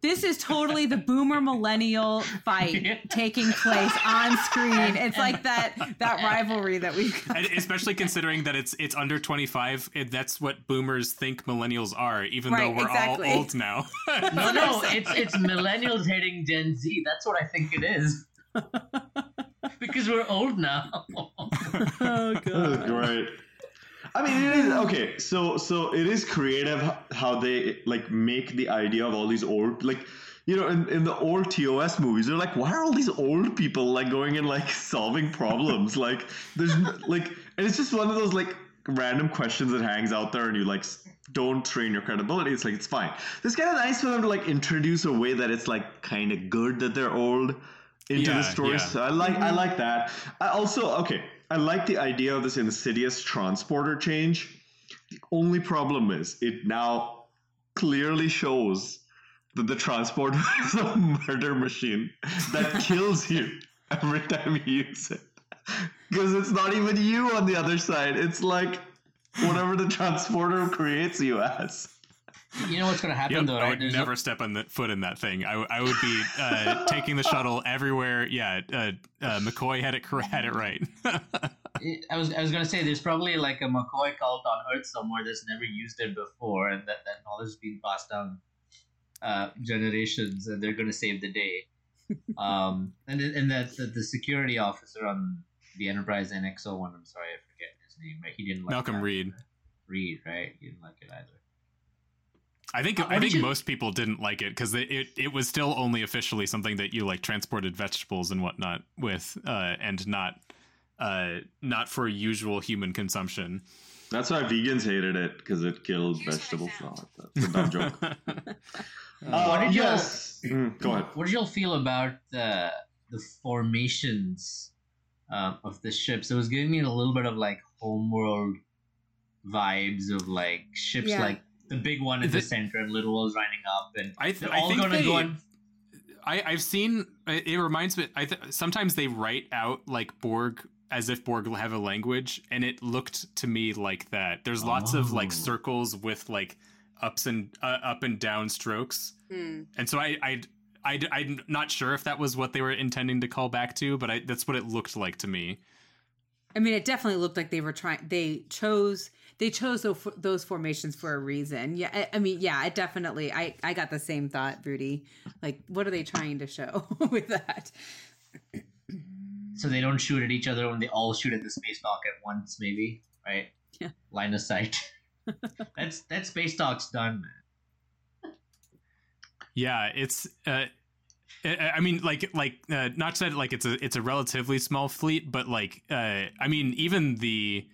This is totally the boomer millennial fight taking place on screen. It's like that that rivalry that we especially considering that it's it's under 25 it, that's what boomers think millennials are even though we're exactly. all old now No, no, it's it's millennials hating Gen Z. That's what I think it is. because we're old now. Oh That was great. I mean, it is okay. So, so it is creative how they like make the idea of all these old, like, you know, in, in the old TOS movies, they're like, why are all these old people like going and like solving problems? like, there's like, and it's just one of those like random questions that hangs out there, and you like don't train your credibility. It's like it's fine. It's kind of nice for them to like introduce a way that it's like kind of good that they're old into Yeah, the story. yeah. So I like I like that. I also okay. I like the idea of this insidious transporter change. The only problem is it now clearly shows that the transporter is a murder machine that kills you every time you use it. Because it's not even you on the other side. It's like whatever the transporter creates you as. You know what's gonna happen Yep, though, I would never step on the foot in that thing. I, I would be uh, taking the shuttle everywhere. Yeah, uh, uh, McCoy had it had it right. I was I was gonna say there's probably like a McCoy cult on Earth somewhere that's never used it before, and that that knowledge is being passed down uh, generations, and they're gonna save the day. Um, and and that the, the security officer on the Enterprise NX01, I'm sorry, I forget his name. Right? He didn't like Malcolm. Reed. read, right? You didn't like it either. I think Uh, I think you- most people didn't like it because it, it it was still only officially something that you like transported vegetables and whatnot with, uh, and not uh, not for usual human consumption. That's why vegans hated it because it killed vegetables. No, that's a dumb joke. what Uh, did yes. you Mm, go ahead. What did y'all feel about the the formations um, of the ships? It was giving me a little bit of like homeworld vibes of like ships Yeah. like the big one in the, The- center and little ones lining up and I, th- they're I all think gonna they, go on I, I've seen. It it reminds me. I th- sometimes they write out like Borg as if Borg have a language, and it looked to me like that. There's lots of like Oh. circles with like ups and uh, up and down strokes, Hmm. and so I I. I, I'm not sure if that was what they were intending to call back to, but I, that's what it looked like to me. I mean, it definitely looked like they were trying. They chose they chose those, those formations for a reason. Yeah, I, I mean, yeah, it definitely. I I got the same thought, Rudy. Like, what are they trying to show with that? so they don't shoot at each other when they all shoot at the space dock at once, maybe, right? Yeah. Line of sight. that's that space dock's done, man. Yeah, it's. Uh, I I mean, like, like, uh, not said like it's a it's a relatively small fleet, but like, uh, I mean, even the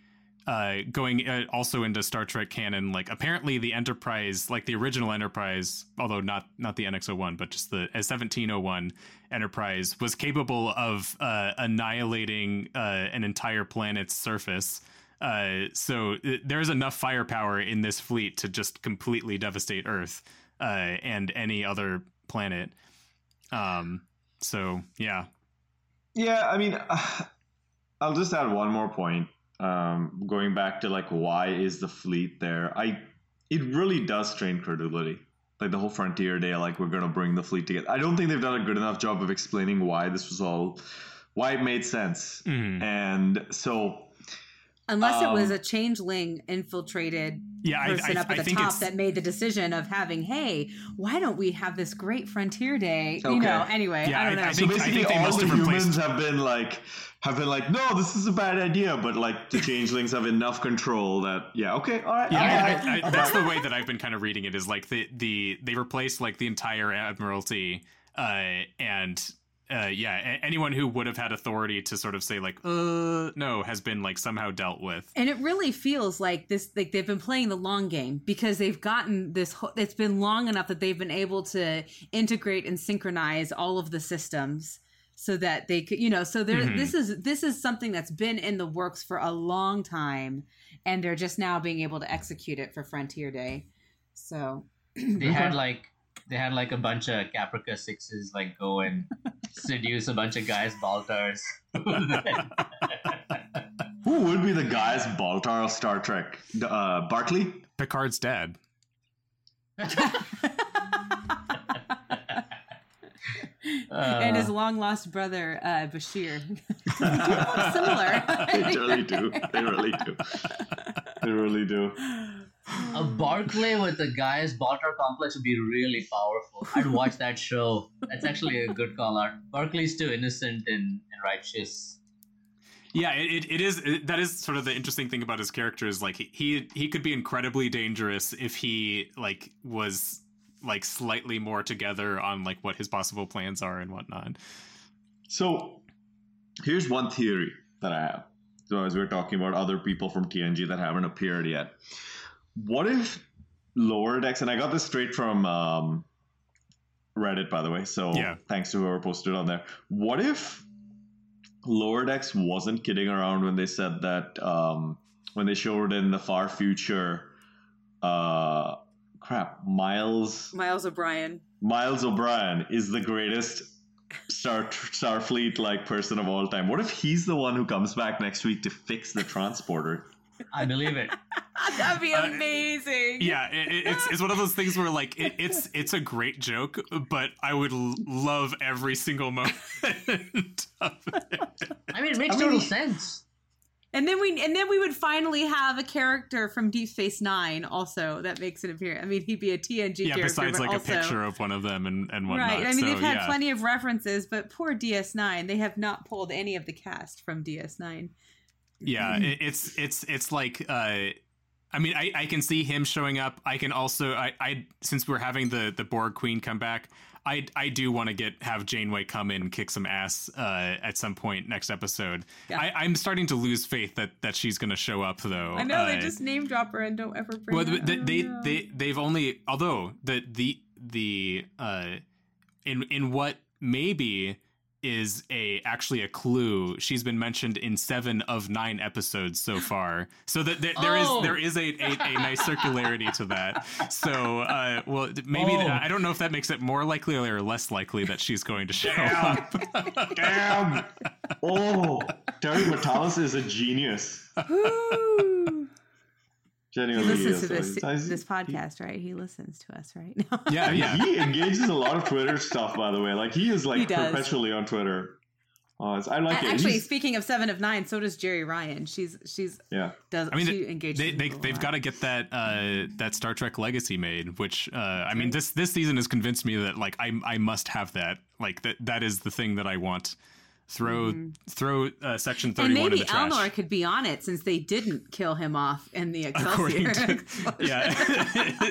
uh, going uh, also into Star Trek canon, like, apparently the Enterprise, like the original Enterprise, although not not the NX-01, but just the S1701 Enterprise, was capable of uh, annihilating uh, an entire planet's surface. Uh, so uh, there's enough firepower in this fleet to just completely devastate Earth uh, and any other planet. Um, so yeah, Yeah, I mean, I'll just add one more point. Um, going back to like, why is the fleet there? I it really does strain credulity. Like the whole Frontier Day, like we're gonna bring the fleet together. I don't think they've done a good enough job of explaining why this was all, why it made sense. Mhm. And so, Unless it was Um, a changeling infiltrated yeah, person I, up at I the think top that made the decision of having, hey, why don't we have this great frontier day? You know, anyway, Yeah, I don't know. I so think- basically, they all must the have humans have been like, have been like, no, this is a bad idea. But like, the changelings have enough control that, yeah, okay, all right, Yeah, all I- I- I- that's the way that I've been kind of reading it. Is like the the they replaced like the entire admiralty, uh, and uh, yeah, a- anyone who would have had authority to sort of say like, uh, no, has been like somehow dealt with. and it really feels like this like they've been playing the long game because they've gotten this whole, it's been long enough that they've been able to integrate and synchronize all of the systems so that they could you know so there Mhm. this is this is something that's been in the works for a long time and they're just now being able to execute it for frontier day so They had like they had like a bunch of Caprica sixes like go and seduce a bunch of guys, Baltars. Who would be the guys Baltar of Star Trek? Uh, Barclay? Picard's dad. and his Uh, long lost brother uh bashir similar they really do. They really do. They really do. A Barclay with the guys Baltar complex would be really powerful. I'd watch that show. That's actually a good call out. Barclay's too innocent and, and righteous. Yeah, it, it, it is. It, that is sort of the interesting thing about his character is like he- he he could be incredibly dangerous if he like was like slightly more together on like what his possible plans are and whatnot. So here's one theory that I have. So as we're talking about other people from TNG that haven't appeared yet, what if lower decks? And I got this straight from um, Reddit, by the way. So Yeah. thanks to whoever posted it on there. What if lower decks wasn't kidding around when they said that um, when they showed in the far future, uh, crap, Miles miles o'brien Miles O'Brien is the greatest Star Starfleet like person of all time. What if he's the one who comes back next week to fix the transporter? I believe it. that'd be Uh, amazing Yeah, it, it- it's it's one of those things where like it, it's it's a great joke, but I would l- love every single moment of it. I mean, it makes I mean, total he- sense. And then we and then we would finally have a character from Deep Space Nine also that makes an appearance. I mean, he'd be a TNG Yeah, character, besides like also, a picture of one of them and and whatnot. Right. I mean, so, they've had yeah. plenty of references, but poor DS9, they have not pulled any of the cast from DS9. Yeah it, it's it's it's like uh I mean, I, I can see him showing up. I can also, I, I since we're having the the Borg Queen come back, I I do want to get have Janeway come in and kick some ass uh, at some point next episode. Yeah. I, I'm starting to lose faith that that she's going to show up though. I know they Uh, just name drop her and don't ever bring well, her. they, they, know. they they've only although the the the uh in in what maybe is a actually a clue she's been mentioned in seven of nine episodes so far so that there, there is Oh. there is a, a, a nice circularity to that so uh well maybe Oh. i don't know if that makes it more likely or less likely that she's going to show up Damn. Oh, Terry Matalas is a genius. Woo. He Genuinely, listens to this He's- this podcast, right? He listens to us, right? No. yeah yeah He engages a lot of Twitter stuff, by the way. Like he is like He perpetually on Twitter. Uh, I like A- it. Actually, He's- speaking of Seven of Nine, so does Jeri Ryan. She's she's yeah. does I mean, she engages they, they they've got to get that uh, that Star Trek Legacy made, which uh, I mean this this season has convinced me that like I I must have that like that that is the thing that I want. Throw throw uh, section thirty Mm-hmm. and one in maybe trash. Elnor could be on it since they didn't kill him off in the Excelsior. to, yeah,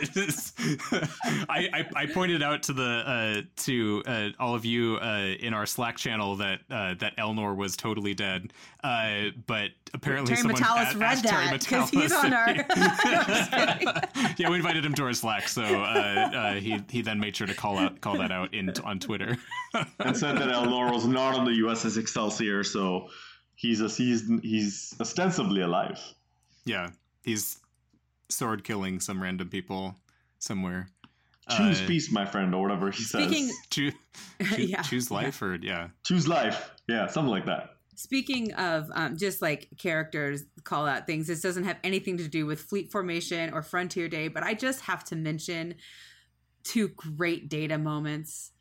I, I I pointed out to the uh, to uh, all of you uh, in our Slack channel that uh, that Elnor was totally dead, uh, but apparently Terry someone Matalas read asked Terry that, 'cause he's on our- No, just kidding. yeah, we invited him to our Slack, so uh, uh, he he then made sure to call out call that out in on Twitter. and said that Elnor was not on the USS Excelsior, so he's a, he's he's ostensibly alive. yeah, he's sword killing some random people somewhere. Choose Uh, peace, my friend, or whatever he says. Speaking- Choose, choose, Yeah, choose life, or yeah, Choose life. Yeah, something like that. Speaking of um, just like characters call out things, this doesn't have anything to do with Fleet Formation or Frontier Day, but I just have to mention two great data moments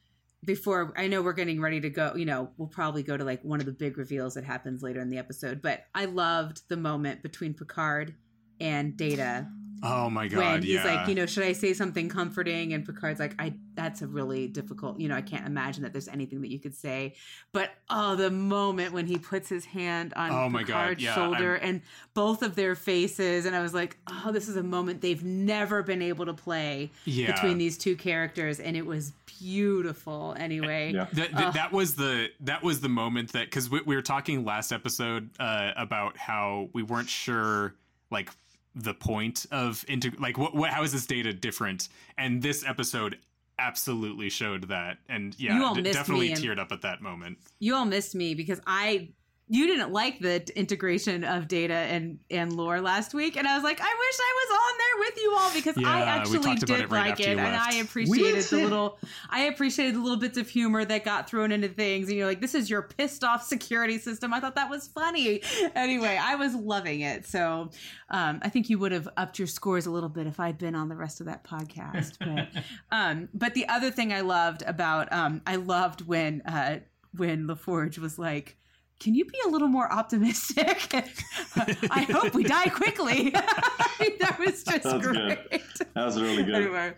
before I know we're getting ready to go. You know, we'll probably go to like one of the big reveals that happens later in the episode, but I loved the moment between Picard and Data Oh my god! when he's yeah. like, you know, should I say something comforting? And Picard's like, I that's a really difficult, you know, I can't imagine that there's anything that you could say. But oh, the moment when he puts his hand on Oh my God, Picard's yeah, shoulder I'm- and both of their faces, and I was like, oh, this is a moment they've never been able to play Yeah. between these two characters, and it was beautiful. Anyway, Yeah. Th- th- Ugh. that was the that was the moment that because we, we were talking last episode uh, about how we weren't sure like the point of into like what, what how is this data different? And this episode absolutely showed that. And yeah d- definitely teared up at that moment. You all missed me because I you didn't like the integration of data and and lore last week and I was like I wish I was on there with you all because I Yeah, we actually did it right like it and. I appreciated the little I appreciated the little bits of humor that got thrown into things and you're like this is your pissed off security system. I thought that was funny. Anyway I was loving it so um, I think you would have upped your scores a little bit if I'd been on the rest of that podcast but um, but the other thing I loved about um, I loved when uh, when LaForge was like, "Can you be a little more optimistic?" I hope we die quickly. that was just That's great. good. That was really good. Anyway,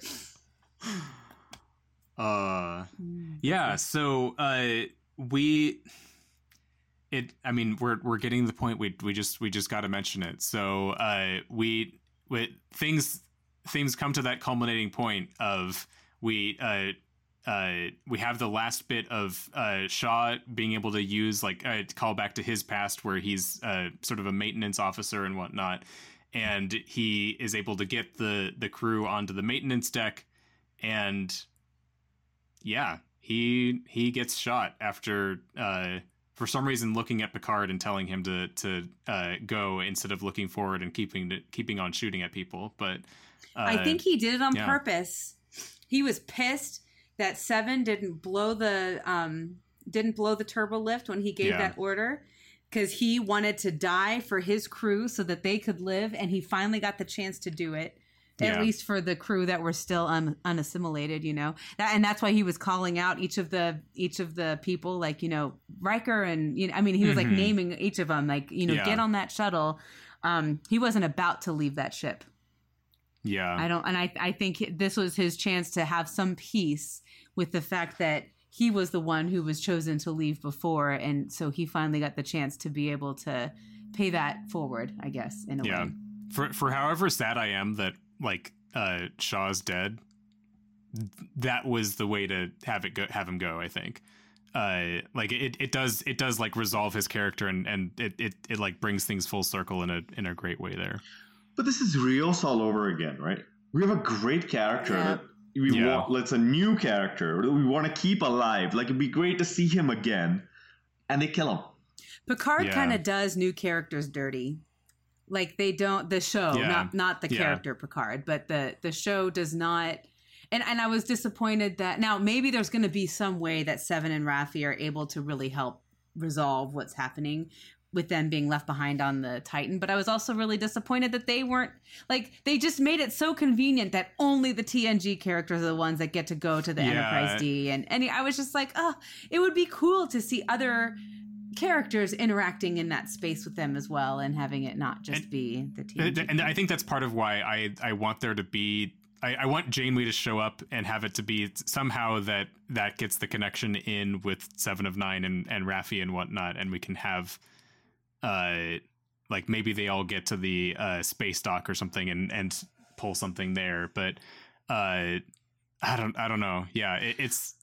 uh yeah so uh we it i mean we're we're getting to the point we we just we just got to mention it so uh we we things things come to that culminating point of we uh uh, we have the last bit of uh, Shaw being able to use like uh, call back to his past, where he's uh, sort of a maintenance officer and whatnot, and he is able to get the the crew onto the maintenance deck, and yeah, he he gets shot after uh, for some reason looking at Picard and telling him to to uh, go instead of looking forward and keeping keeping on shooting at people. But I think he did it on yeah. purpose. He was pissed that Seven didn't blow the um didn't blow the turbo lift when he gave Yeah. that order because he wanted to die for his crew so that they could live, and he finally got the chance to do it. At least for the crew that were still un- unassimilated, you know, that, and that's why he was calling out each of the each of the people, like you know Riker, and you know, I mean, he was like Mhm. naming each of them, like you know, Yeah. get on that shuttle. Um, he wasn't about to leave that ship. yeah, I don't, and I, I think this was his chance to have some peace with the fact that he was the one who was chosen to leave before, and so he finally got the chance to be able to pay that forward, I guess, in a Yeah. way. for for however sad I am that like uh Shaw's dead, that was the way to have it go have him go, I think. Uh like it, it does it does like resolve his character and and it, it it like brings things full circle in a in a great way there. But this is Rios all over again, right? We have a great character Yeah. that we Yeah. want. Let's a new character that we want to keep alive. Like it'd be great to see him again, and they kill him. Picard Yeah. kind of does new characters dirty. Like they don't the show, Yeah. not not the Yeah. character Picard, but the the show does not. And and I was disappointed that now maybe there's going to be some way that Seven and Raffi are able to really help resolve what's happening with them being left behind on the Titan. But I was also really disappointed that they weren't like they just made it so convenient that only the TNG characters are the ones that get to go to the Yeah. Enterprise D. And and I was just like, oh, it would be cool to see other characters interacting in that space with them as well and having it not just And- be the And, TNG. and I think that's part of why I I want there to be I, I want Janeway to show up and have it to be somehow that that gets the connection in with Seven of Nine and and Raffi and whatnot, and we can have uh like maybe they all get to the uh space dock or something and and pull something there, but uh I don't I don't know. Yeah, it, it's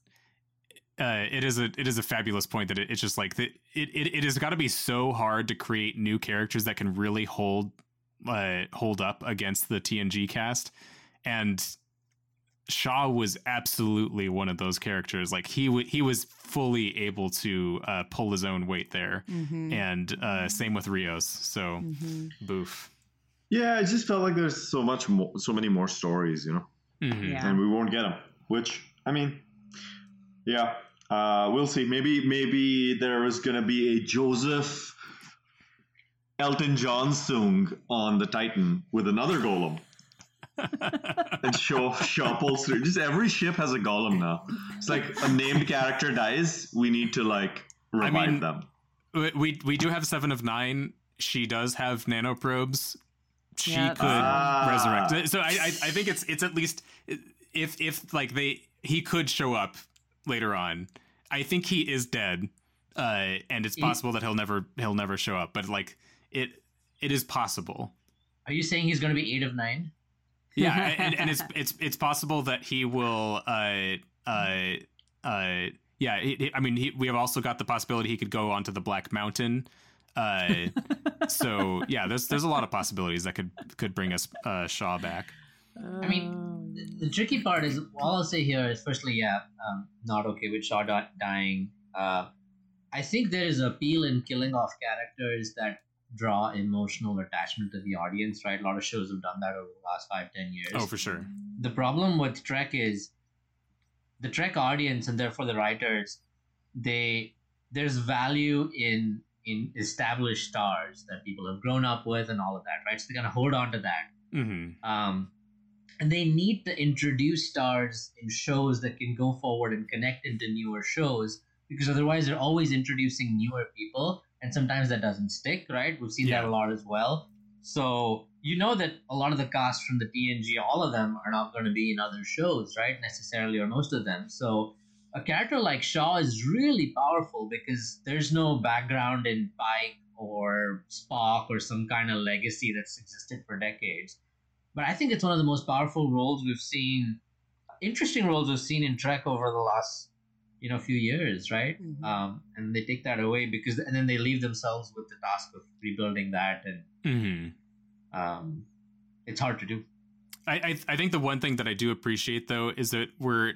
uh, it is a it is a fabulous point that it, it's just like the, it it it has got to be so hard to create new characters that can really hold uh, hold up against the TNG cast, and Shaw was absolutely one of those characters. Like he w- he was fully able to uh, pull his own weight there, Mhm. and uh, same with Rios. So Mhm. boof. Yeah, it just felt like there's so much more, so many more stories, you know, Mhm. Yeah. and we won't get them. Which I mean, yeah, uh, we'll see. Maybe maybe there is gonna be a Joseph Elton John song on the Titan with another golem. And show Shaw pulls through. Just every ship has a golem now. It's like a named character dies, we need to like revive mean, them. We- we we do have seven of nine. She does have nanoprobes. She Yeah, could Ah. resurrect. So I, I I think it's it's at least if if like they he could show up later on. I think he is dead, uh, and it's possible that he'll never he'll never show up. But like it it is possible. Are you saying he's going to be eight of nine? Yeah, and, and it's it's it's possible that he will. Uh, uh, uh, yeah, he, he- I mean, he, we have also got the possibility he could go onto the Black Mountain. Uh, so yeah, there's there's a lot of possibilities that could could bring us uh, Shaw back. I mean, the, the tricky part is all I'll say here is firstly, yeah, um, not okay with Shaw dying. Uh, I think there is appeal in killing off characters that draw emotional attachment to the audience. Right, a lot of shows have done that over the last five, ten years. Oh, for sure. the problem with Trek is the Trek audience and therefore the writers, they there's value in in established stars that people have grown up with and all of that, right? So they're gonna hold on to that. hmm Um, and they need to introduce stars in shows that can go forward and connect into newer shows because otherwise they're always introducing newer people and sometimes that doesn't stick right? We've seen that a lot as well. So you know that a lot of the cast from the tng all of them are not going to be in other shows right? Necessarily or most of them. So a character like shaw is really powerful because there's no background in pike or spock or some kind of legacy that's existed for decades. But I think it's one of the most powerful roles we've seen, interesting roles we've seen in Trek over the last, you know, a few years, right? Mhm. Um, and they take that away because, and then they leave themselves with the task of rebuilding that, and mm-hmm. um, it's hard to do. I, I I think the one thing that I do appreciate though is that we're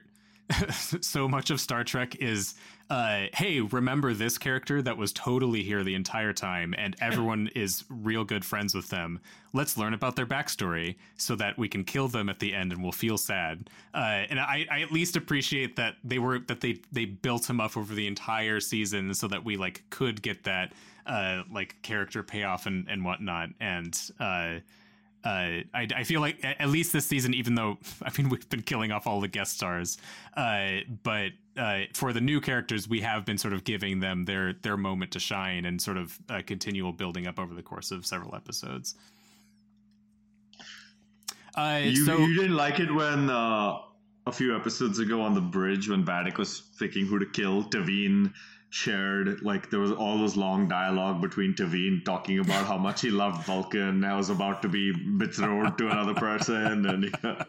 so much of Star Trek is uh hey remember this character that was totally here the entire time and everyone is real good friends with them. Let's learn about their backstory so that we can kill them at the end and we'll feel sad. Uh and I, I at least appreciate that they were that they they built him up over the entire season so that we like could get that uh like character payoff and and whatnot. And uh uh, I, I feel like at least this season, even though I mean we've been killing off all the guest stars, uh, but uh, for the new characters, we have been sort of giving them their their moment to shine and sort of a continual building up over the course of several episodes. Uh, You, so you didn't like it when uh, a few episodes ago on the bridge when Vadic was picking who to kill, T'Veen shared like there was all those long dialogue between T'Veen talking about how much he loved Vulcan and was about to be betrothed to another person and yeah,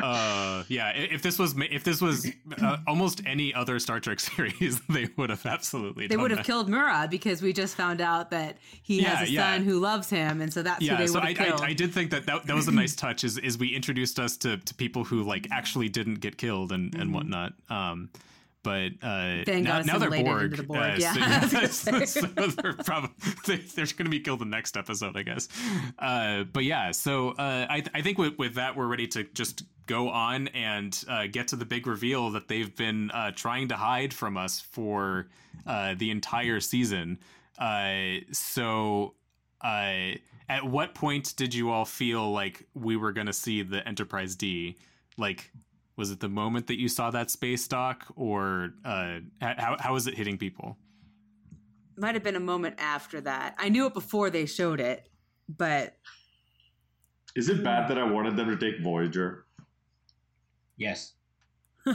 uh yeah if this was ma- if this was uh, almost any other star trek series they would have absolutely They done would have that. killed Mura because we just found out that he Yeah, has a yeah. son who loves him, and so that's who yeah they so would I, killed. I, I did think that, that that was a nice touch is is we introduced us to, to people who like actually didn't get killed and Mm-hmm. and whatnot um but uh now, now they're bored. Borg, the Borg, uh, yeah, so, they're probably they, they're going to be killed the next episode I guess uh but yeah so uh I, I think with, with that we're ready to just go on and uh, get to the big reveal that they've been uh, trying to hide from us for uh, the entire season. Uh, so, uh, at what point did you all feel like we were going to see the Enterprise D? Like, was it the moment that you saw that space dock, or uh, how how was it hitting people? Might have been a moment after that. I knew it before they showed it, but is it bad that I wanted them to take Voyager? Yes.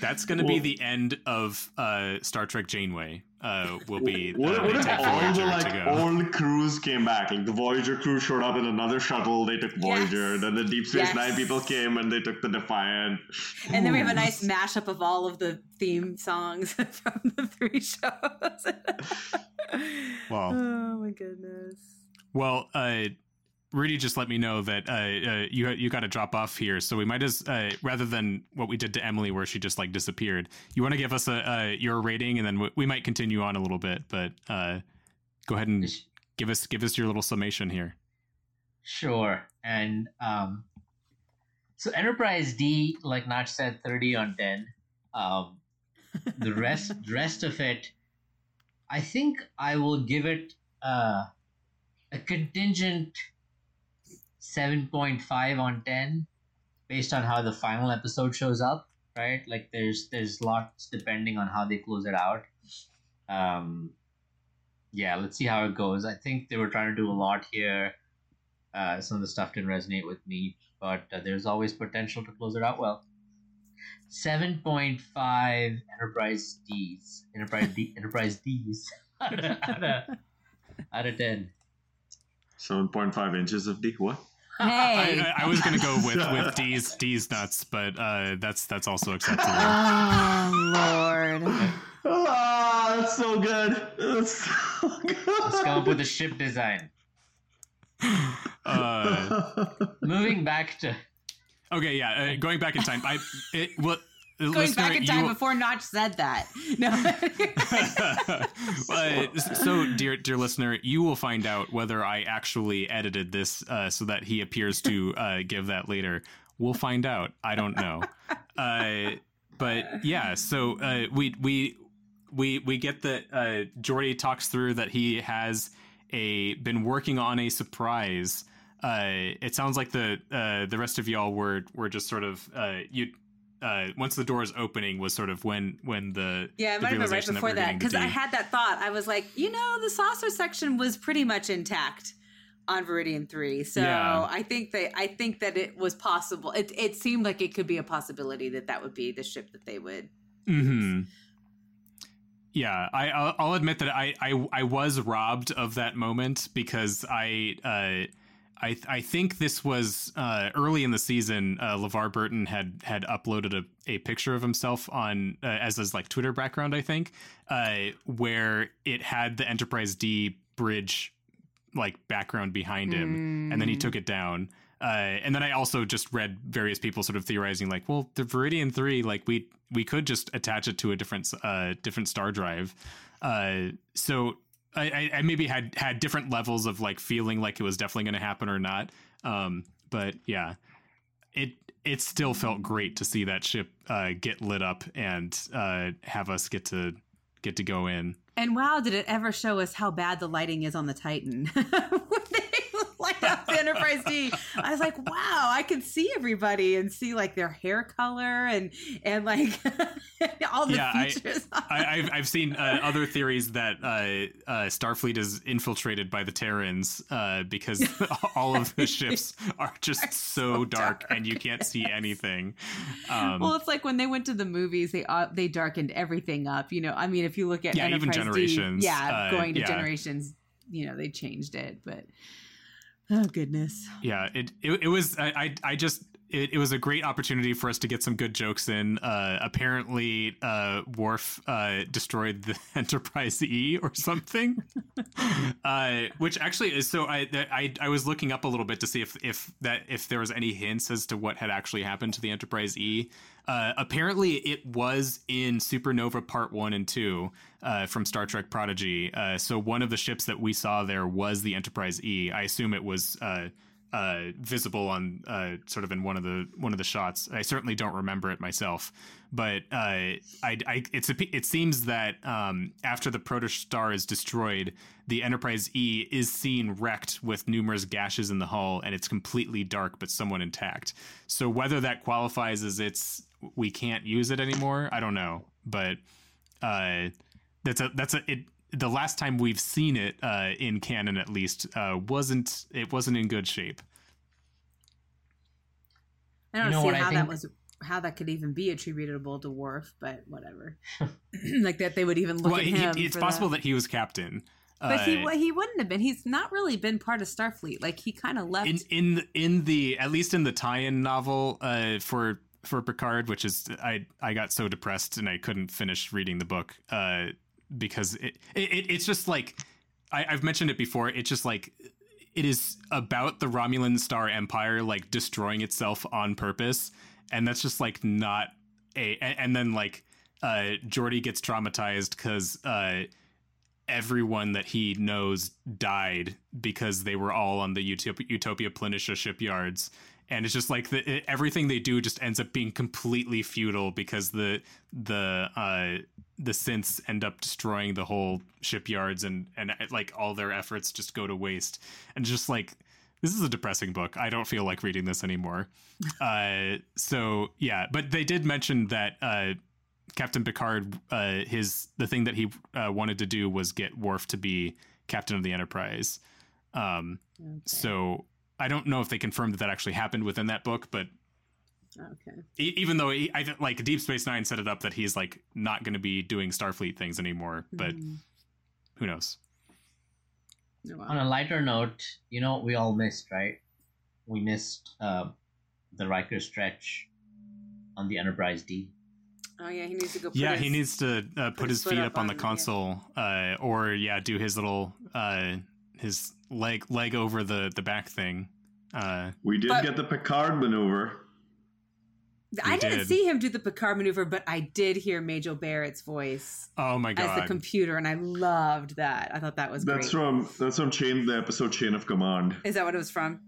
That's going to be the end of uh, Star Trek Janeway. Uh, will be What, uh, what if all the like old crews came back? Like the Voyager crew showed up in another shuttle, they took Voyager. Yes. Then the Deep Space Yes. Nine people came and they took the Defiant. and then we have a nice mashup of all of the theme songs from the three shows. Wow. Oh my goodness. Well, uh, Rudy just let me know that uh, uh, you you got to drop off here, so we might as uh, rather than what we did to Emily, where she just like disappeared. You want to give us a uh, your rating, and then we, we might continue on a little bit, but uh, go ahead and give us give us your little summation here. Sure. And um, so Enterprise D, like Nach said, thirty on ten. Um, the rest, the rest of it, I think I will give it uh, a contingent seven point five on ten, based on how the final episode shows up. Right? Like there's there's lots depending on how they close it out. Um, yeah, let's see how it goes. I think they were trying to do a lot here. Uh, some of the stuff didn't resonate with me, but uh, there's always potential to close it out well. 7.5 Enterprise D's. Enterprise D, Enterprise D's. out, of, out, of, out of 10. Seven point five inches of D. What? Hey. I, I, I was gonna go with with D's D's nuts, but uh, that's that's also acceptable. Oh Lord. Ah, that's so good. That's so good. Let's come up with a ship design. Uh, Moving back to okay, yeah, uh, going back in time, I it, well, Going back in time you- before Nach said that. No. Uh, so, dear dear listener, you will find out whether I actually edited this uh, so that he appears to uh, give that later. We'll find out. I don't know. Uh, but yeah, so uh, we we we we get that uh, Geordi talks through that he has a been working on a surprise. Uh, it sounds like the uh, the rest of y'all were were just sort of uh, you. Uh, once the doors opening was sort of when when the Yeah, it the might have been right before that because I D. had that thought. I was like, you know, the saucer section was pretty much intact on Veridian Three, so Yeah. I think that I think that it was possible. It it seemed like it could be a possibility that that would be the ship that they would. mm-hmm. Yeah, I I'll, I'll admit that I, I I was robbed of that moment because I uh I I think this was uh early in the season. Uh, LeVar Burton had had uploaded a, a picture of himself on uh, as his like Twitter background. I think uh where it had the Enterprise D bridge like background behind him, and then he Mm. took it down. Uh, and then I also just read various people sort of theorizing, like, well, the Veridian Three, like we we could just attach it to a different uh, different star drive. Uh, so I, I, maybe had had different levels of like feeling like it was definitely going to happen or not. Um, but yeah, it it still felt great to see that ship uh, get lit up and uh, have us get to get to go in. And wow, did it ever show us how bad the lighting is on the Titan? when they light up the Enterprise D. I was like, wow, I can see everybody and see like their hair color and and like all the Yeah, features. I, I've, I've seen uh, other theories that uh, uh, Starfleet is infiltrated by the Terrans uh, because all of the ships are just so dark, and you can't see anything. Um, well, it's like when they went to the movies, they uh, they darkened everything up. You know, I mean, if you look at Yeah, even Enterprise D, Generations, yeah, uh, going to yeah. generations, you know, they changed it, but oh goodness, yeah, it, it it was I I, I just. It, it was a great opportunity for us to get some good jokes in. Uh, apparently, uh, Worf uh, destroyed the Enterprise E or something, uh, which actually is so. I, I I was looking up a little bit to see if if that if there was any hints as to what had actually happened to the Enterprise E. Uh, apparently, it was in Supernova Part One and Two uh, from Star Trek Prodigy. Uh, so one of the ships that we saw there was the Enterprise E. I assume it was. Uh, uh, visible on sort of in one of the one of the shots. I certainly don't remember it myself, but I, I it's a, it seems that um, after the protostar is destroyed, the Enterprise E is seen wrecked with numerous gashes in the hull, and it's completely dark but somewhat intact. So whether that qualifies as it's we can't use it anymore, I don't know, but uh, that's a that's a it. The last time we've seen it uh, in canon, at least, uh, wasn't it wasn't in good shape. I don't You know see what I how that was how that could even be attributable to Worf, but whatever. like that they would even look Well, at he- him. it's possible that. that. he was captain. But he Uh, well, he wouldn't have been. He's not really been part of Starfleet. Like he kind of left. in in in the at least in the tie-in novel uh, for for Picard, which is I I got so depressed and I couldn't finish reading the book uh, because it, it it's just like I, I've mentioned it before. It's just like it is about the Romulan Star Empire like destroying itself on purpose, and that's just like not a. And, and then like uh, Geordi gets traumatized because. Uh, everyone that he knows died because they were all on the Utopia, Utopia Planitia shipyards. And it's just like the, it- everything they do just ends up being completely futile because the the uh, the synths end up destroying the whole shipyards and and uh, like all their efforts just go to waste. And just like this is a depressing book. I don't feel like reading this anymore. uh, so yeah, but they did mention that uh, Captain Picard, uh, his the thing that he uh, wanted to do was get Worf to be captain of the Enterprise. Um, So I don't know if they confirmed that that actually happened within that book, but okay. e- even though he, I th- like Deep Space Nine set it up that he's like not going to be doing Starfleet things anymore, but Mhm. who knows? Oh. On a lighter note, you know, we all missed, right? We missed uh, the Riker stretch on the Enterprise D. Oh yeah, he needs to go. Put yeah, his, he needs to uh, put, his, his feet up up on, on- the yeah. console, uh, or yeah, do his little uh, his leg leg over the the back thing. Uh, We did But- get the Picard maneuver. I didn't did. see him do the Picard maneuver, but I did hear Majel Barrett's voice oh my god! as god! the computer, and I loved that. I thought that was That's great. from that's from chain the episode Chain of Command. Is that what it was from?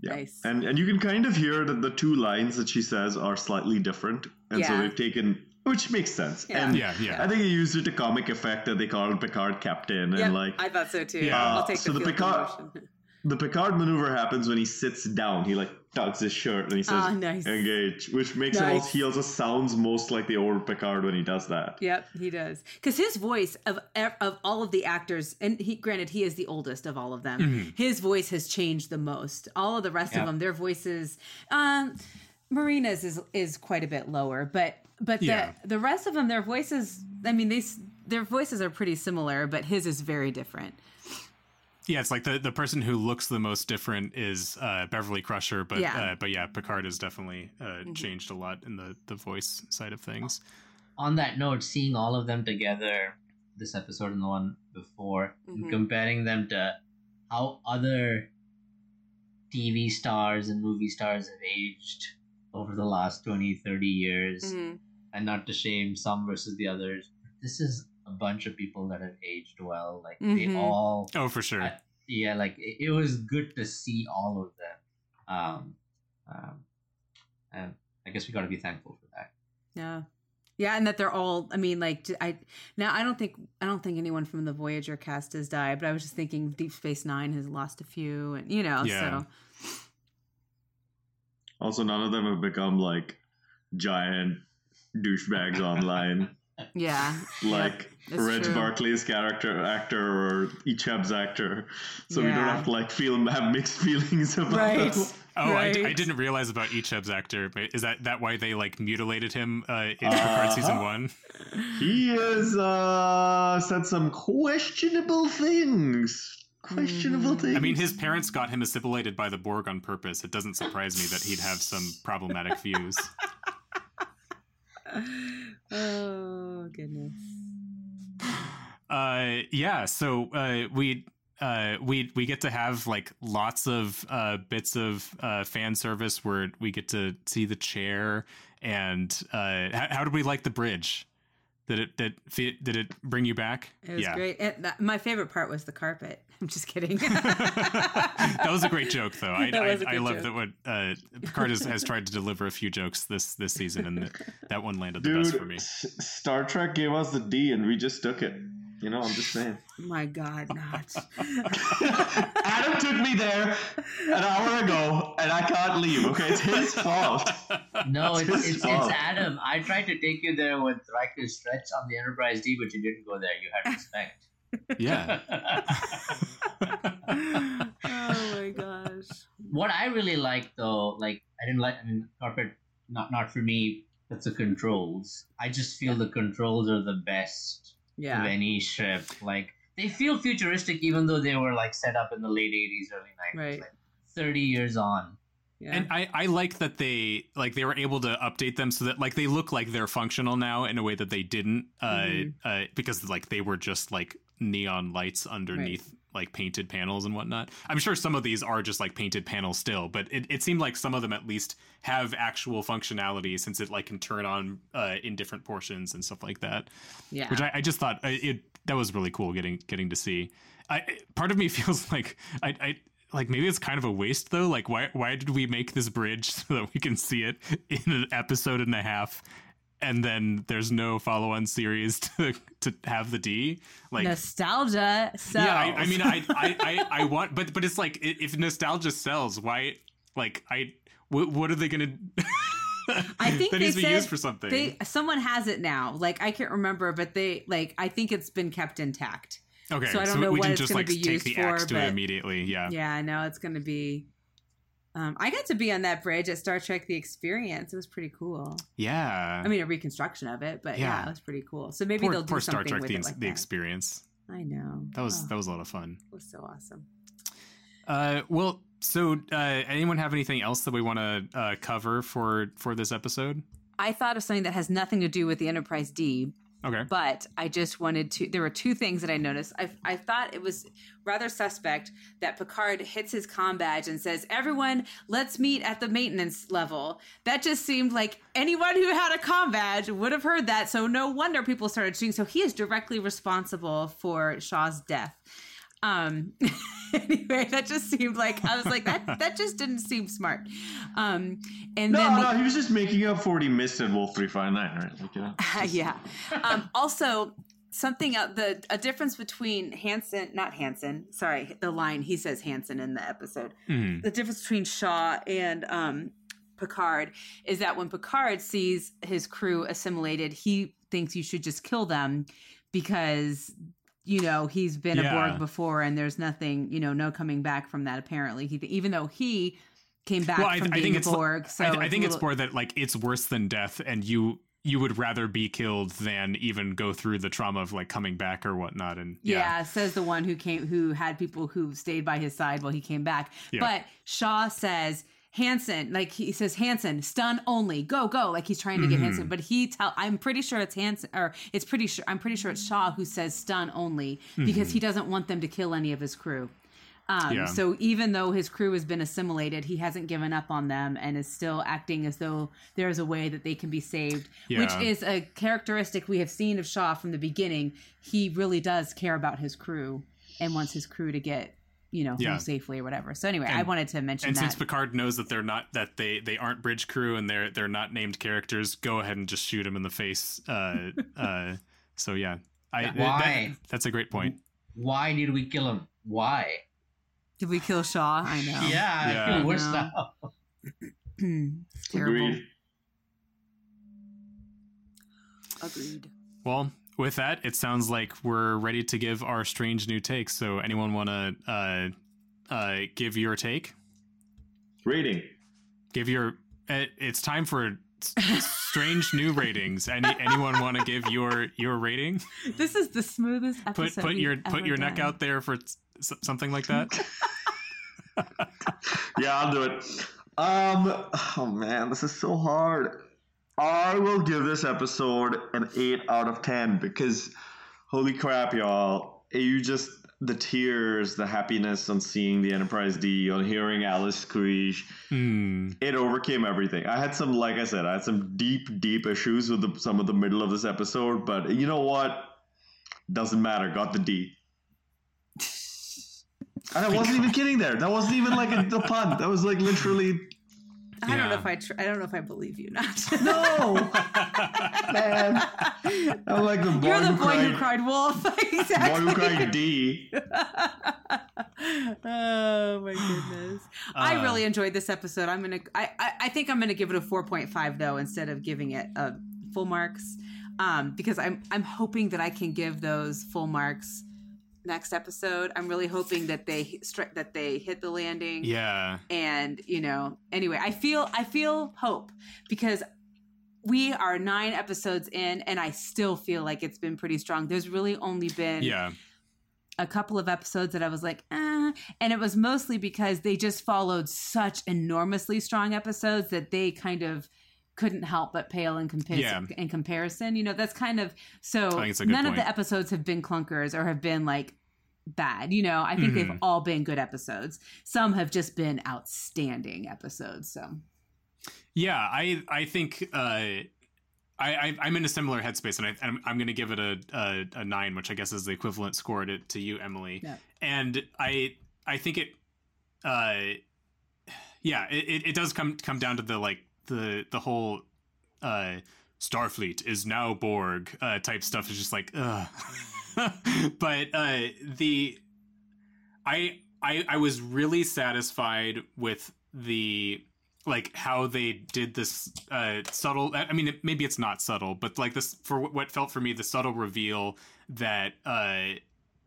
Yeah. Nice. And and you can kind of hear that the two lines that she says are slightly different. And so they've taken which makes sense. Yeah. And yeah, yeah. I think he used it to comic effect that they called Picard captain and Yep, like I thought so too. Yeah. I'll Uh, take so the, the Picard- promotion. the Picard maneuver happens when he sits down. He like tugs his shirt and he says Ah, nice. engage, which makes him Nice. also, he also sounds most like the old Picard when he does that. Yep, he does. Because his voice of of all of the actors, and he granted he is the oldest of all of them. Mhm. His voice has changed the most. All of the rest Yeah. of them, their voices. Um, Marina's is is quite a bit lower, but but the Yeah. the rest of them, their voices. I mean, they their voices are pretty similar, but his is very different. Yeah, it's like the, the person who looks the most different is uh, Beverly Crusher, but Yeah. Uh, but yeah, Picard has definitely uh, changed a lot in the, the voice side of things. On that note, seeing all of them together, this episode and the one before, Mhm. and comparing them to how other TV stars and movie stars have aged over the last 20, 30 years, Mm-hmm. and not to shame some versus the others. This is a bunch of people that have aged well. Like, Mhm. they all Oh, for sure. I- yeah, like it, it was good to see all of them. Um, um, and I guess we got to be thankful for that. Yeah. Yeah, and that they're all. I mean, like I now I don't think I don't think anyone from the Voyager cast has died, but I was just thinking Deep Space Nine has lost a few, and you know, Yeah. so Also, none of them have become like giant douchebags online, yeah, like that's Reg true. Barclay's character actor or Icheb's actor. So we don't have to like feel have mixed feelings about right. them. Oh, I, I didn't realize about Icheb's actor. but Is that that why they like mutilated him uh, in Picard season Uh-huh. one? He has uh, said some questionable things. Questionable Mm. things. I mean, his parents got him assimilated by the Borg on purpose. It doesn't surprise me that he'd have some problematic views. oh goodness. Uh, yeah. So uh, we uh, we we get to have like lots of uh, bits of uh, fan service where we get to see the chair and uh, how, how did we like the bridge? Did it did it did it bring you back? It was yeah. great. And that, my favorite part was the carpet. I'm just kidding. that was a great joke, though. I That was a I, I good love joke. that what uh, Picard has, has tried to deliver a few jokes this this season, and that, that one landed the best for me. S- Star Trek gave us the D and we just took it. You know, I'm just saying. my God, not. Adam took me there an hour ago and I can't leave, okay? It's his fault. No, It's it's his it's, it's. Adam. I tried to take you there with Riker's stretch on the Enterprise D, but you didn't go there. You had respect. Yeah. oh my gosh. what I really like though, like I didn't like. I mean, carpet not not for me. That's the controls. I just feel the controls are the best yeah. of any ship. Like they feel futuristic, even though they were like set up in the late '80s, early '90s, Right. like thirty years on. Yeah. And I, I like that they like they were able to update them so that like they look like they're functional now in a way that they didn't uh, Mhm. uh because like they were just like neon lights underneath like painted panels and whatnot. I'm sure some of these are just like painted panels still, but it, it seemed like some of them at least have actual functionality since it like can turn on uh, in different portions and stuff like that. yeah. Which I, I just thought uh, it that was really cool getting getting to see. I part of me feels like I, I like maybe it's kind of a waste though. Like why why did we make this bridge so that we can see it in an episode and a half, and then there's no follow on series to to have the D like. Nostalgia. Sells. yeah, I, I mean, I, I, I, I want, but, but it's like if nostalgia sells, why, like, I, what, what are they gonna? I think that they needs to be used for something. They someone has it now. Like I can't remember, but they like I think it's been kept intact. okay, so I don't know we what it's just gonna like be used the for, axe to but- it immediately. Yeah. Yeah, I know it's going to be. Um, I got to be on that bridge at Star Trek: The Experience. It was pretty cool. Yeah. I mean, a reconstruction of it, but yeah, Yeah. it was pretty cool. So maybe poor, they'll do poor Star something Trek with the, it like the that. experience. I know That was Oh, that was a lot of fun. it was so awesome. Uh, well, so uh, anyone have anything else that we want to uh, cover for for this episode? I thought of something that has nothing to do with the Enterprise D, Okay. but I just wanted to. There were two things that I noticed. I, I thought it was rather suspect that Picard hits his comm badge and says, "Everyone, let's meet at the maintenance level." That just seemed like anyone who had a comm badge would have heard that. So no wonder people started shooting. So he is directly responsible for Shaw's death. Um. anyway, that just seemed like I was like that. That just didn't seem smart. Um. And No, then the- no, he was just making up for what he missed at Wolf 359, right? Like, you know, yeah. Um, also, something uh, the a difference between Hansen, not Hansen. Sorry, the line he says Hansen in the episode. Mhm. The difference between Shaw and um, Picard is that when Picard sees his crew assimilated, he thinks you should just kill them because you know he's been Yeah. a Borg before, and there's nothing, you know, no coming back from that. Apparently, he even though he came back Well, I, from I being think a it's Borg, so I, I think a it's little- more that like it's worse than death, and you you would rather be killed than even go through the trauma of like coming back or whatnot. And Yeah. yeah, says the one who came who had people who stayed by his side while he came back. Yeah. But Shaw says Hansen, like he says Hansen, stun only, go go, like he's trying to get Mhm. Hansen. But he tell I'm pretty sure it's Hansen, or it's pretty sure I'm pretty sure it's Shaw who says stun only because Mhm. he doesn't want them to kill any of his crew. Um, Yeah. So even though his crew has been assimilated, he hasn't given up on them and is still acting as though there is a way that they can be saved, which is a characteristic we have seen of Shaw from the beginning. He really does care about his crew and wants his crew to get you know, Yeah. home safely or whatever. So anyway, I wanted to mention And that. since Picard knows that they're not that they they aren't bridge crew and they're they're not named characters, go ahead and just shoot him in the face. Uh, uh, so yeah, I that- Why? that's a great point. Why did we kill him? Why? Did we kill Shaw? I know. Yeah, I Yeah. feel worse I know. now. Terrible. Agreed. Agreed. Well, with that, it sounds like we're ready to give our strange new take. So anyone want to uh, uh, give your take? Rating. Give your. Uh, it's time for strange new ratings. Any anyone want to give your your rating? This is the smoothest Put episode. put your put ever your neck out there for s- something like that. Yeah, I'll do it. Um, oh man, this is so hard. I will give this episode an 8 out of 10 because holy crap, y'all. You just, the tears, the happiness on seeing the Enterprise D, on hearing Alice screech, Hmm. it overcame everything. I had some, like I said, I had some deep, deep issues with the, some of the middle of this episode, but you know what? Doesn't matter. Got the D. And I wasn't even kidding there. That wasn't even like a, a pun. That was like literally I don't know if I. Tr- I don't know if I believe you. Not. no, man. I'm like the boy You're the who boy cried. who cried wolf. exactly. Boy who cried D. oh my goodness! I Uh, really enjoyed this episode. I'm gonna. I, I. I think I'm gonna give it a 4.5 though, instead of giving it a full marks, um, because I'm. I'm hoping that I can give those full marks next episode. I'm really hoping that they stri- that they hit the landing. Yeah. and you know anyway i feel i feel hope because we are nine episodes in and i still feel like it's been pretty strong there's really only been Yeah. a couple of episodes that i was like eh, and it was mostly because they just followed such enormously strong episodes that they kind of couldn't help but pale in, Yeah. in comparison you know that's kind of so think it's a good none of the episodes have been clunkers or have been like bad you know i think they've Mhm. all been good episodes some have just been outstanding episodes so Yeah, I I think uh, I, I I'm in a similar headspace, and I, I'm I'm going to give it a, a a nine, which I guess is the equivalent score to, to you, Emily. Yeah. And I I think it, uh, yeah, it, it, it does come come down to the like the the whole uh, Starfleet is now Borg uh, type stuff is just like but uh, the I I I was really satisfied with the like how they did this uh subtle i mean maybe it's not subtle but like this for what- what felt for me the subtle reveal that uh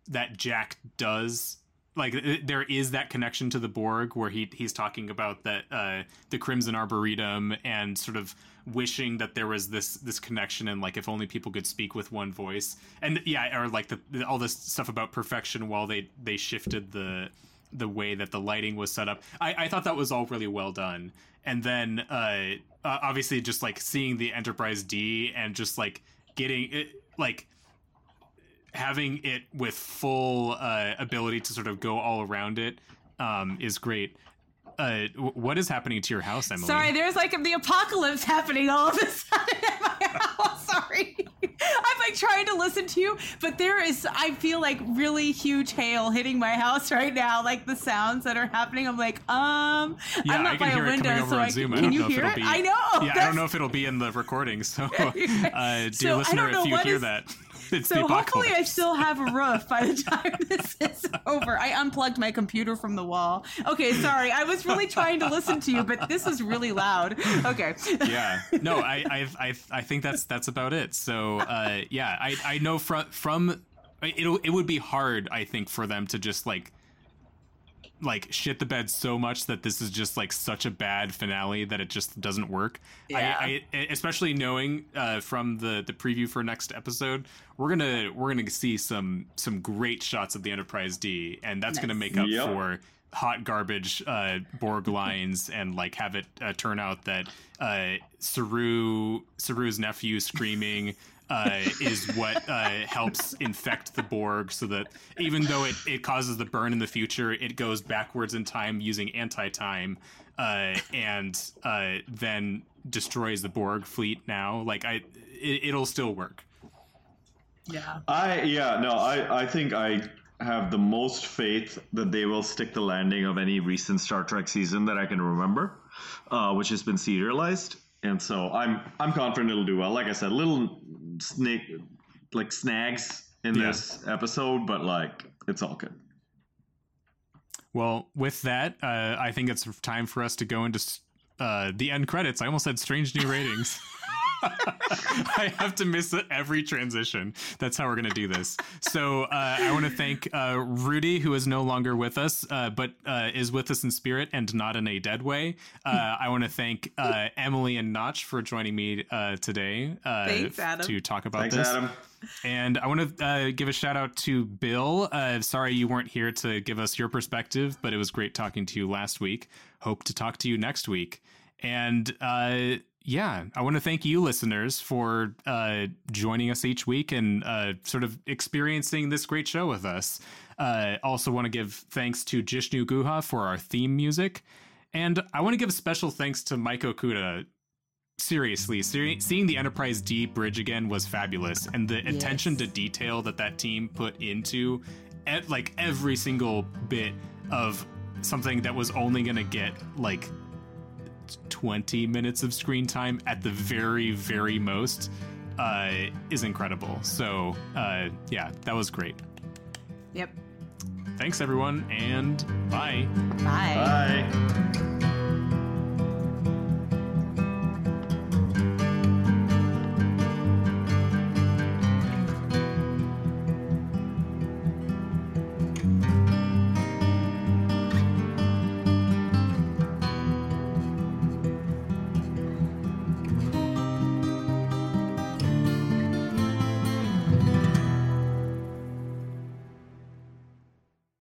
that jack does like th- there is that connection to the borg where he he's talking about that uh the crimson arboretum and sort of wishing that there was this this connection and like if only people could speak with one voice and yeah or like the, the all this stuff about perfection while they they shifted the the way that the lighting was set up. I, I thought that was all really well done. And then uh, uh, obviously just like seeing the Enterprise D and just like getting it like having it with full uh, ability to sort of go all around it um, is great. Uh, what is happening to your house, Emily? sorry there's like the apocalypse happening all of a sudden in my house sorry i'm like trying to listen to you but there is i feel like really huge hail hitting my house right now like the sounds that are happening i'm like um yeah, i'm not can by a window so I, Zoom. Can don't you hear it'll be. i know Yeah, I don't know if it'll be in the recording. So, uh, dear So, listener, if you hear is- that, it's So hopefully I still have a roof by the time this is over. I unplugged my computer from the wall. Okay, sorry. I was really trying to listen to you, but this is really loud. Okay. yeah no i i i, I think that's that's about it so uh yeah i i know from from it'll it would be hard i think for them to just like like shit the bed so much that this is just like such a bad finale that it just doesn't work Yeah. I, I especially knowing uh from the the preview for next episode we're gonna we're gonna see some some great shots of the enterprise d and that's gonna make up Yep. for hot garbage uh, Borg lines and like have it uh, turn out that uh, Saru Saru's nephew screaming uh, is what uh, helps infect the Borg, so that even though it, it causes the burn in the future, it goes backwards in time using anti time, uh, and uh, then destroys the Borg fleet. Now, like I, it, it'll still work. Yeah. I yeah no I I think I have the most faith that they will stick the landing of any recent Star Trek season that I can remember, uh, which has been serialized. And so I'm I'm confident it'll do well. Like I said, little snake like snags in Yeah. this episode, but like it's all good. Well, with that, uh, I think it's time for us to go into uh, the end credits. I almost said strange new ratings. I have to miss every transition. That's how we're going to do this. So uh, I want to thank uh, Rudy, who is no longer with us, uh, but uh, is with us in spirit and not in a dead way. Uh, I want to thank uh, Emily and Nach for joining me uh, today uh, Thanks, Adam. to talk about Thanks, this. Adam. And I want to uh, give a shout out to Bill. Uh, sorry you weren't here to give us your perspective, but it was great talking to you last week. Hope to talk to you next week. And uh, yeah, I want to thank you, listeners, for uh, joining us each week and uh, sort of experiencing this great show with us. Uh, also, want to give thanks to Jishnu Guha for our theme music. And I want to give special thanks to Mike Okuda seriously see- seeing the enterprise d bridge again was fabulous and the attention to detail that that team put into at like every single bit of something that was only going to get like 20 minutes of screen time at the very very most uh is incredible so uh yeah that was great Yep. thanks everyone and bye Bye. Bye.